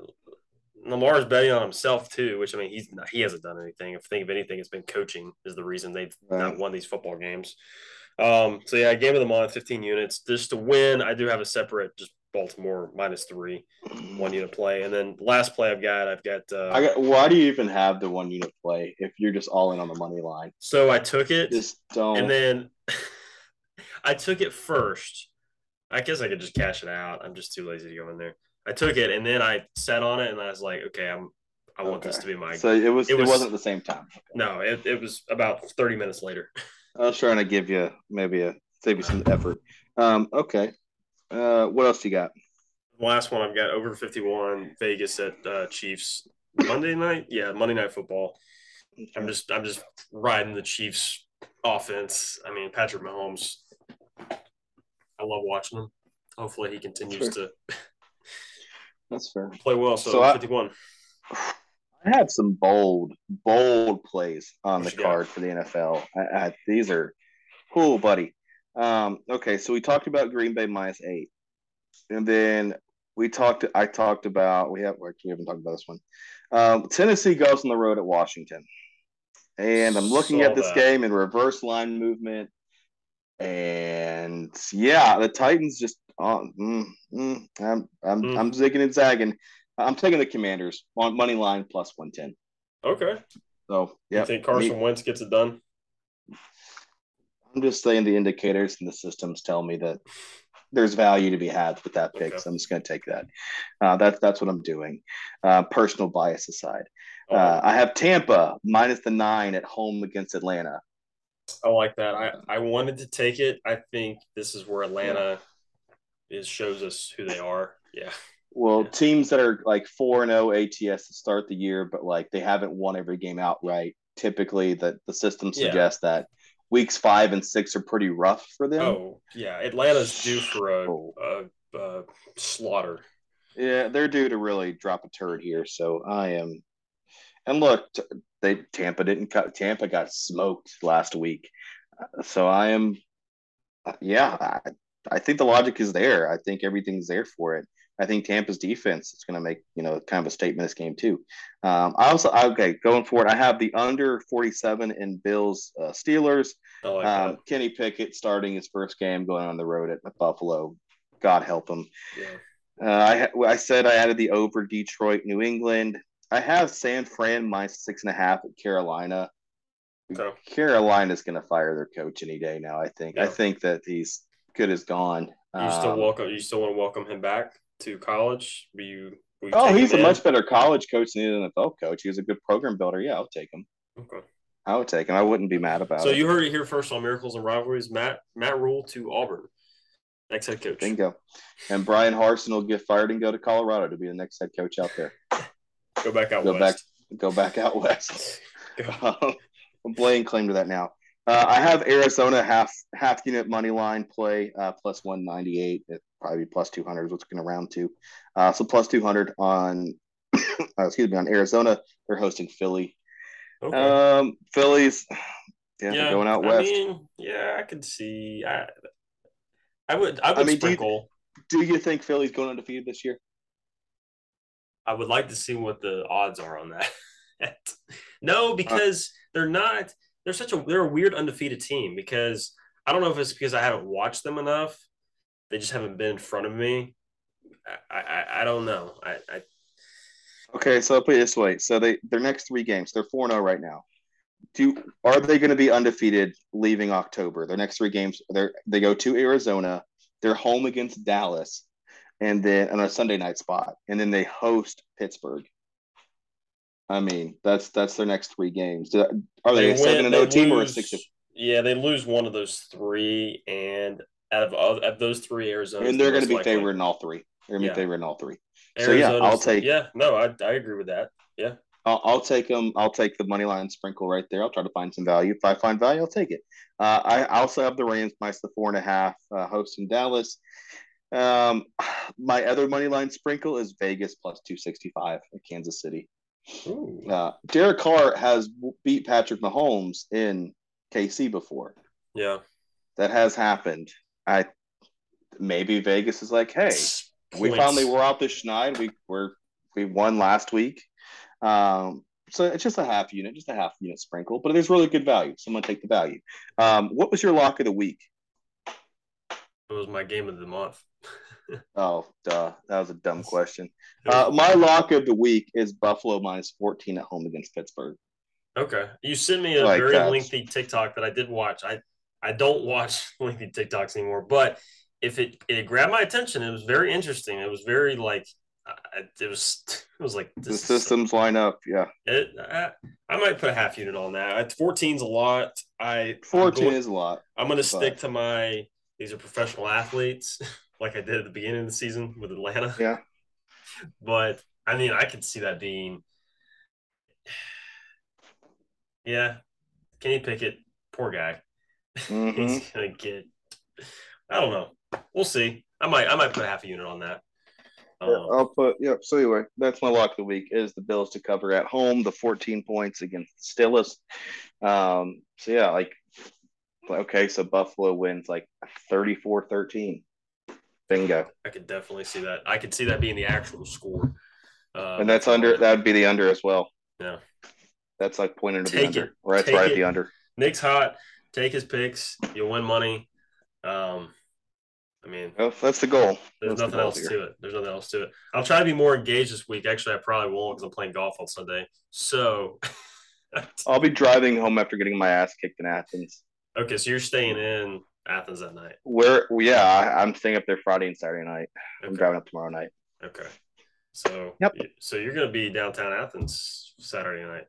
Lamar's betting on himself too, which I mean he's not, he hasn't done anything. If think of anything, it's been coaching is the reason they've Right. not won these football games. Um, so yeah, game of the month, 15 units. Just to win, I do have a separate just Baltimore minus three, one unit play. And then last play I've got, I've got uh I got, why do you even have the one unit play if you're just all in on the money line? so I took it Just don't. and then I took it first. I guess I could just cash it out. I'm just too lazy to go in there. I took it and then I sat on it and I was like, okay, I'm I want this to be my so it was it was- not the same time. no, it, it was about 30 minutes later. I was trying to give you maybe a save you some effort. Um, okay. Uh, what else you got? Last one I've got over 51 Vegas at uh, Chiefs Monday night. Yeah, Monday night football. I'm just I'm just riding the Chiefs offense. I mean, Patrick Mahomes. I love watching him. Hopefully he continues to That's fair. play well. So, So I- 51. I had some bold, bold plays on the got? card for the NFL. I, I, these are cool, buddy. Um, okay, so we talked about Green Bay minus eight, and then we talked. I talked about we have. We haven't talked about this one. Um, Tennessee goes on the road at Washington, and I'm looking Saw at this that. game in reverse line movement, and yeah, the Titans just. Oh, mm, mm, I'm I'm Mm. I'm zigging and zagging. I'm taking the Commanders on money line plus one ten. Okay. So You yeah, think Carson Wentz gets it done? I'm just saying the indicators and the systems tell me that there's value to be had with that pick. Okay. So I'm just going to take that. Uh, that's that's what I'm doing. Uh, personal bias aside, Oh, uh, I have Tampa minus the nine at home against Atlanta. I like that. I, I wanted to take it. I think this is where Atlanta is shows us who they are. Yeah. Well, Yeah. teams that are like four and zero ATS to start the year, but like they haven't won every game outright. Typically, the the system Yeah. suggests that weeks five and six are pretty rough for them. Oh, yeah. Atlanta's due for a, Oh. a, a slaughter. Yeah, they're due to really drop a turd here. So I am. And look, they Tampa didn't cut. Tampa got smoked last week. So I am. Yeah, I, I think the logic is there. I think everything's there for it. I think Tampa's defense is going to make you know kind of a statement this game too. Um, I also okay going forward. I have the under forty seven in Bills uh, Steelers. Like Um, Kenny Pickett starting his first game going on the road at Buffalo. God help him. Yeah. Uh, I I said I added the over Detroit, New England. I have San Fran minus six and a half at Carolina. Okay. Carolina's going to fire their coach any day now. I think. I think that he's good as gone. You still Um, welcome. You still want to welcome him back to college? Will you? Will you Oh, he's a in? much better college coach than an NFL coach. He was a good program builder. Yeah, I'll take him. Okay. I would take him. I wouldn't be mad about So it. you heard it here first on Miracles and Rivalries. Matt Matt Rhule to Auburn, next head coach. Bingo. And Bryan Harsin will get fired and go to Colorado to be the next head coach out there. Go back out Go west. Go back out west. Um, I'm laying claim to that now. Uh, I have Arizona half half unit money line play uh, plus 198. It probably plus 200 is what's going to round to. Uh, so plus 200 on uh, excuse me on Arizona. They're hosting Philly. Okay. Um, Phillies. Yeah, they're going out I west. mean, yeah, I could see. I, I would. I would I mean, do you- sprinkle. Do you think Philly's going undefeated this year? I would like to see what the odds are on that. no, because they're not. They're such a. They're a weird undefeated team because I don't know if it's because I haven't watched them enough. They just haven't been in front of me. I. I, I don't know. I, I. Okay, so I'll put it this way: so they their next three games, they're four zero oh right now. Do are they going to be undefeated leaving October? Their next three games, they they go to Arizona, they're home against Dallas, and then on a Sunday night spot, and then they host Pittsburgh. I mean, that's that's their next three games. Are they, a win- seven and they zero team or a lose- six? Yeah, they lose one of those three, and out of of, of those three, Arizona. And they're going to be favored in all three. They're going to Yeah. be favored in all three. So, yeah, I'll take- Yeah, no, I, I agree with that. Yeah, I'll, I'll take them. I'll take the money line sprinkle right there. I'll try to find some value. If I find value, I'll take it. Uh, I also have the Rams minus the four and a half, uh, hosting Dallas. Um, my other money line sprinkle is Vegas plus two sixty five at Kansas City. Uh, Derek Carr has beat Patrick Mahomes in KC before. yeah. That has happened. I maybe Vegas is like, hey, we finally were out the schneid. We were we won last week. Um, so it's just a half unit, just a half unit sprinkle, but it is really good value. So I'm gonna take the value. Um, what was your lock of the week? It was my game of the month. Oh, duh, that was a dumb question. Uh, my lock of the week is Buffalo minus 14 at home against Pittsburgh. Okay. You sent me a Like very that. lengthy TikTok that I did watch. I I don't watch lengthy TikToks anymore, but if it it grabbed my attention, it was very interesting. It was very like I- it was it was like The systems line up, yeah. It, I, I might put a half unit on that. 14's a lot. I 14 going, is a lot. I'm going to but- stick to my these are professional athletes like I did at the beginning of the season with Atlanta. Yeah. But I mean, I could see that being Yeah. Kenny Pickett, poor guy. Mhm. He's gonna get. I don't know. We'll see. I might. I might put half a unit on that. Yeah, Um, I'll put yep. So anyway, that's my lock of the week is the Bills to cover at home, the 14 points against the Steelers. Um, so yeah, like okay, so Buffalo wins like 34-13. Bingo. I could definitely see that. I could see that being the actual score. Um, and that's under that would be the under as well. Yeah. That's like pointing to the Take under. it. Or that's Take right at the under. Nick's hot. Take his picks. You'll win money. Um, I mean, Well, that's the goal. there's That's the nothing goal else here. to it. There's nothing else to it. I'll try to be more engaged this week. Actually, I probably won't because I'm playing golf on Sunday. So, I'll be driving home after getting my ass kicked in Athens. okay, so you're staying in Athens that night. Where yeah, I, I'm staying up there Friday and Saturday night. I'm driving up tomorrow night. Okay. So, Yep. so you're gonna be downtown Athens Saturday night.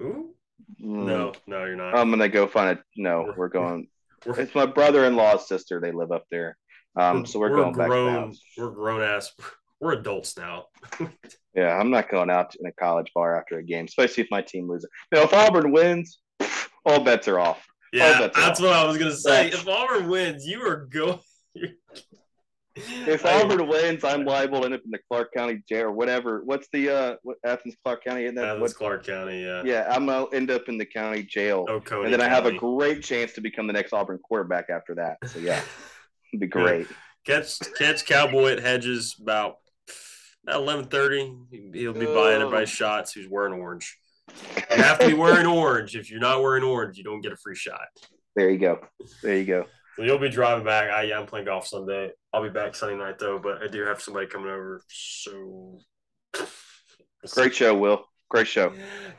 Ooh, Mm. no, no, you're not. I'm gonna go find it. no. We're- We're going. we're, It's my brother-in-law's sister. They live up there. Um, so we're, going back to the grown. house. We're grown ass. We're adults now. Yeah, I'm not going out in a college bar after a game, especially if my team loses. You know, if Auburn wins, all bets are off. Yeah, that's what I was gonna say. If Auburn wins, you are going. If Auburn wins, I'm liable to end up in the Clarke County jail or whatever. What's the uh, what Athens Clarke County? Isn't that Athens, what? Clarke County, yeah. Yeah, I'm gonna end up in the county jail, Oconee and then I have a County. great chance to become the next Auburn quarterback after that. So yeah, it'd be great. catch catch Cowboy at Hedges about eleven thirty. He'll be buying Oh. everybody's shots who's wearing orange. You have to be wearing orange. If you're not wearing orange, you don't get a free shot. There you go. There you go. So you'll be driving back. I, yeah, I'm playing golf Sunday. I'll be back Sunday night though, but I do have somebody coming over. So Great show, Will. Great show.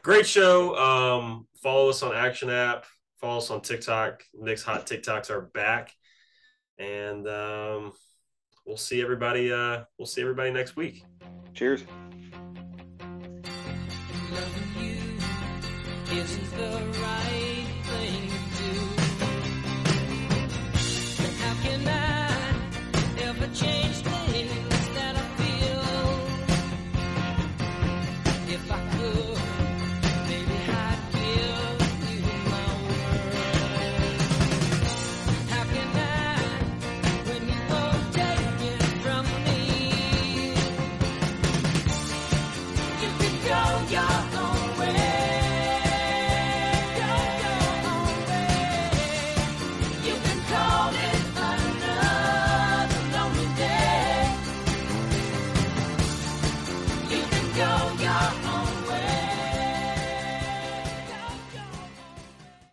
Great show. Um, follow us on Action App. Follow us on TikTok. Nick's hot TikToks are back, and um, we'll see everybody. Uh, we'll see everybody next week. Cheers. Isn't the right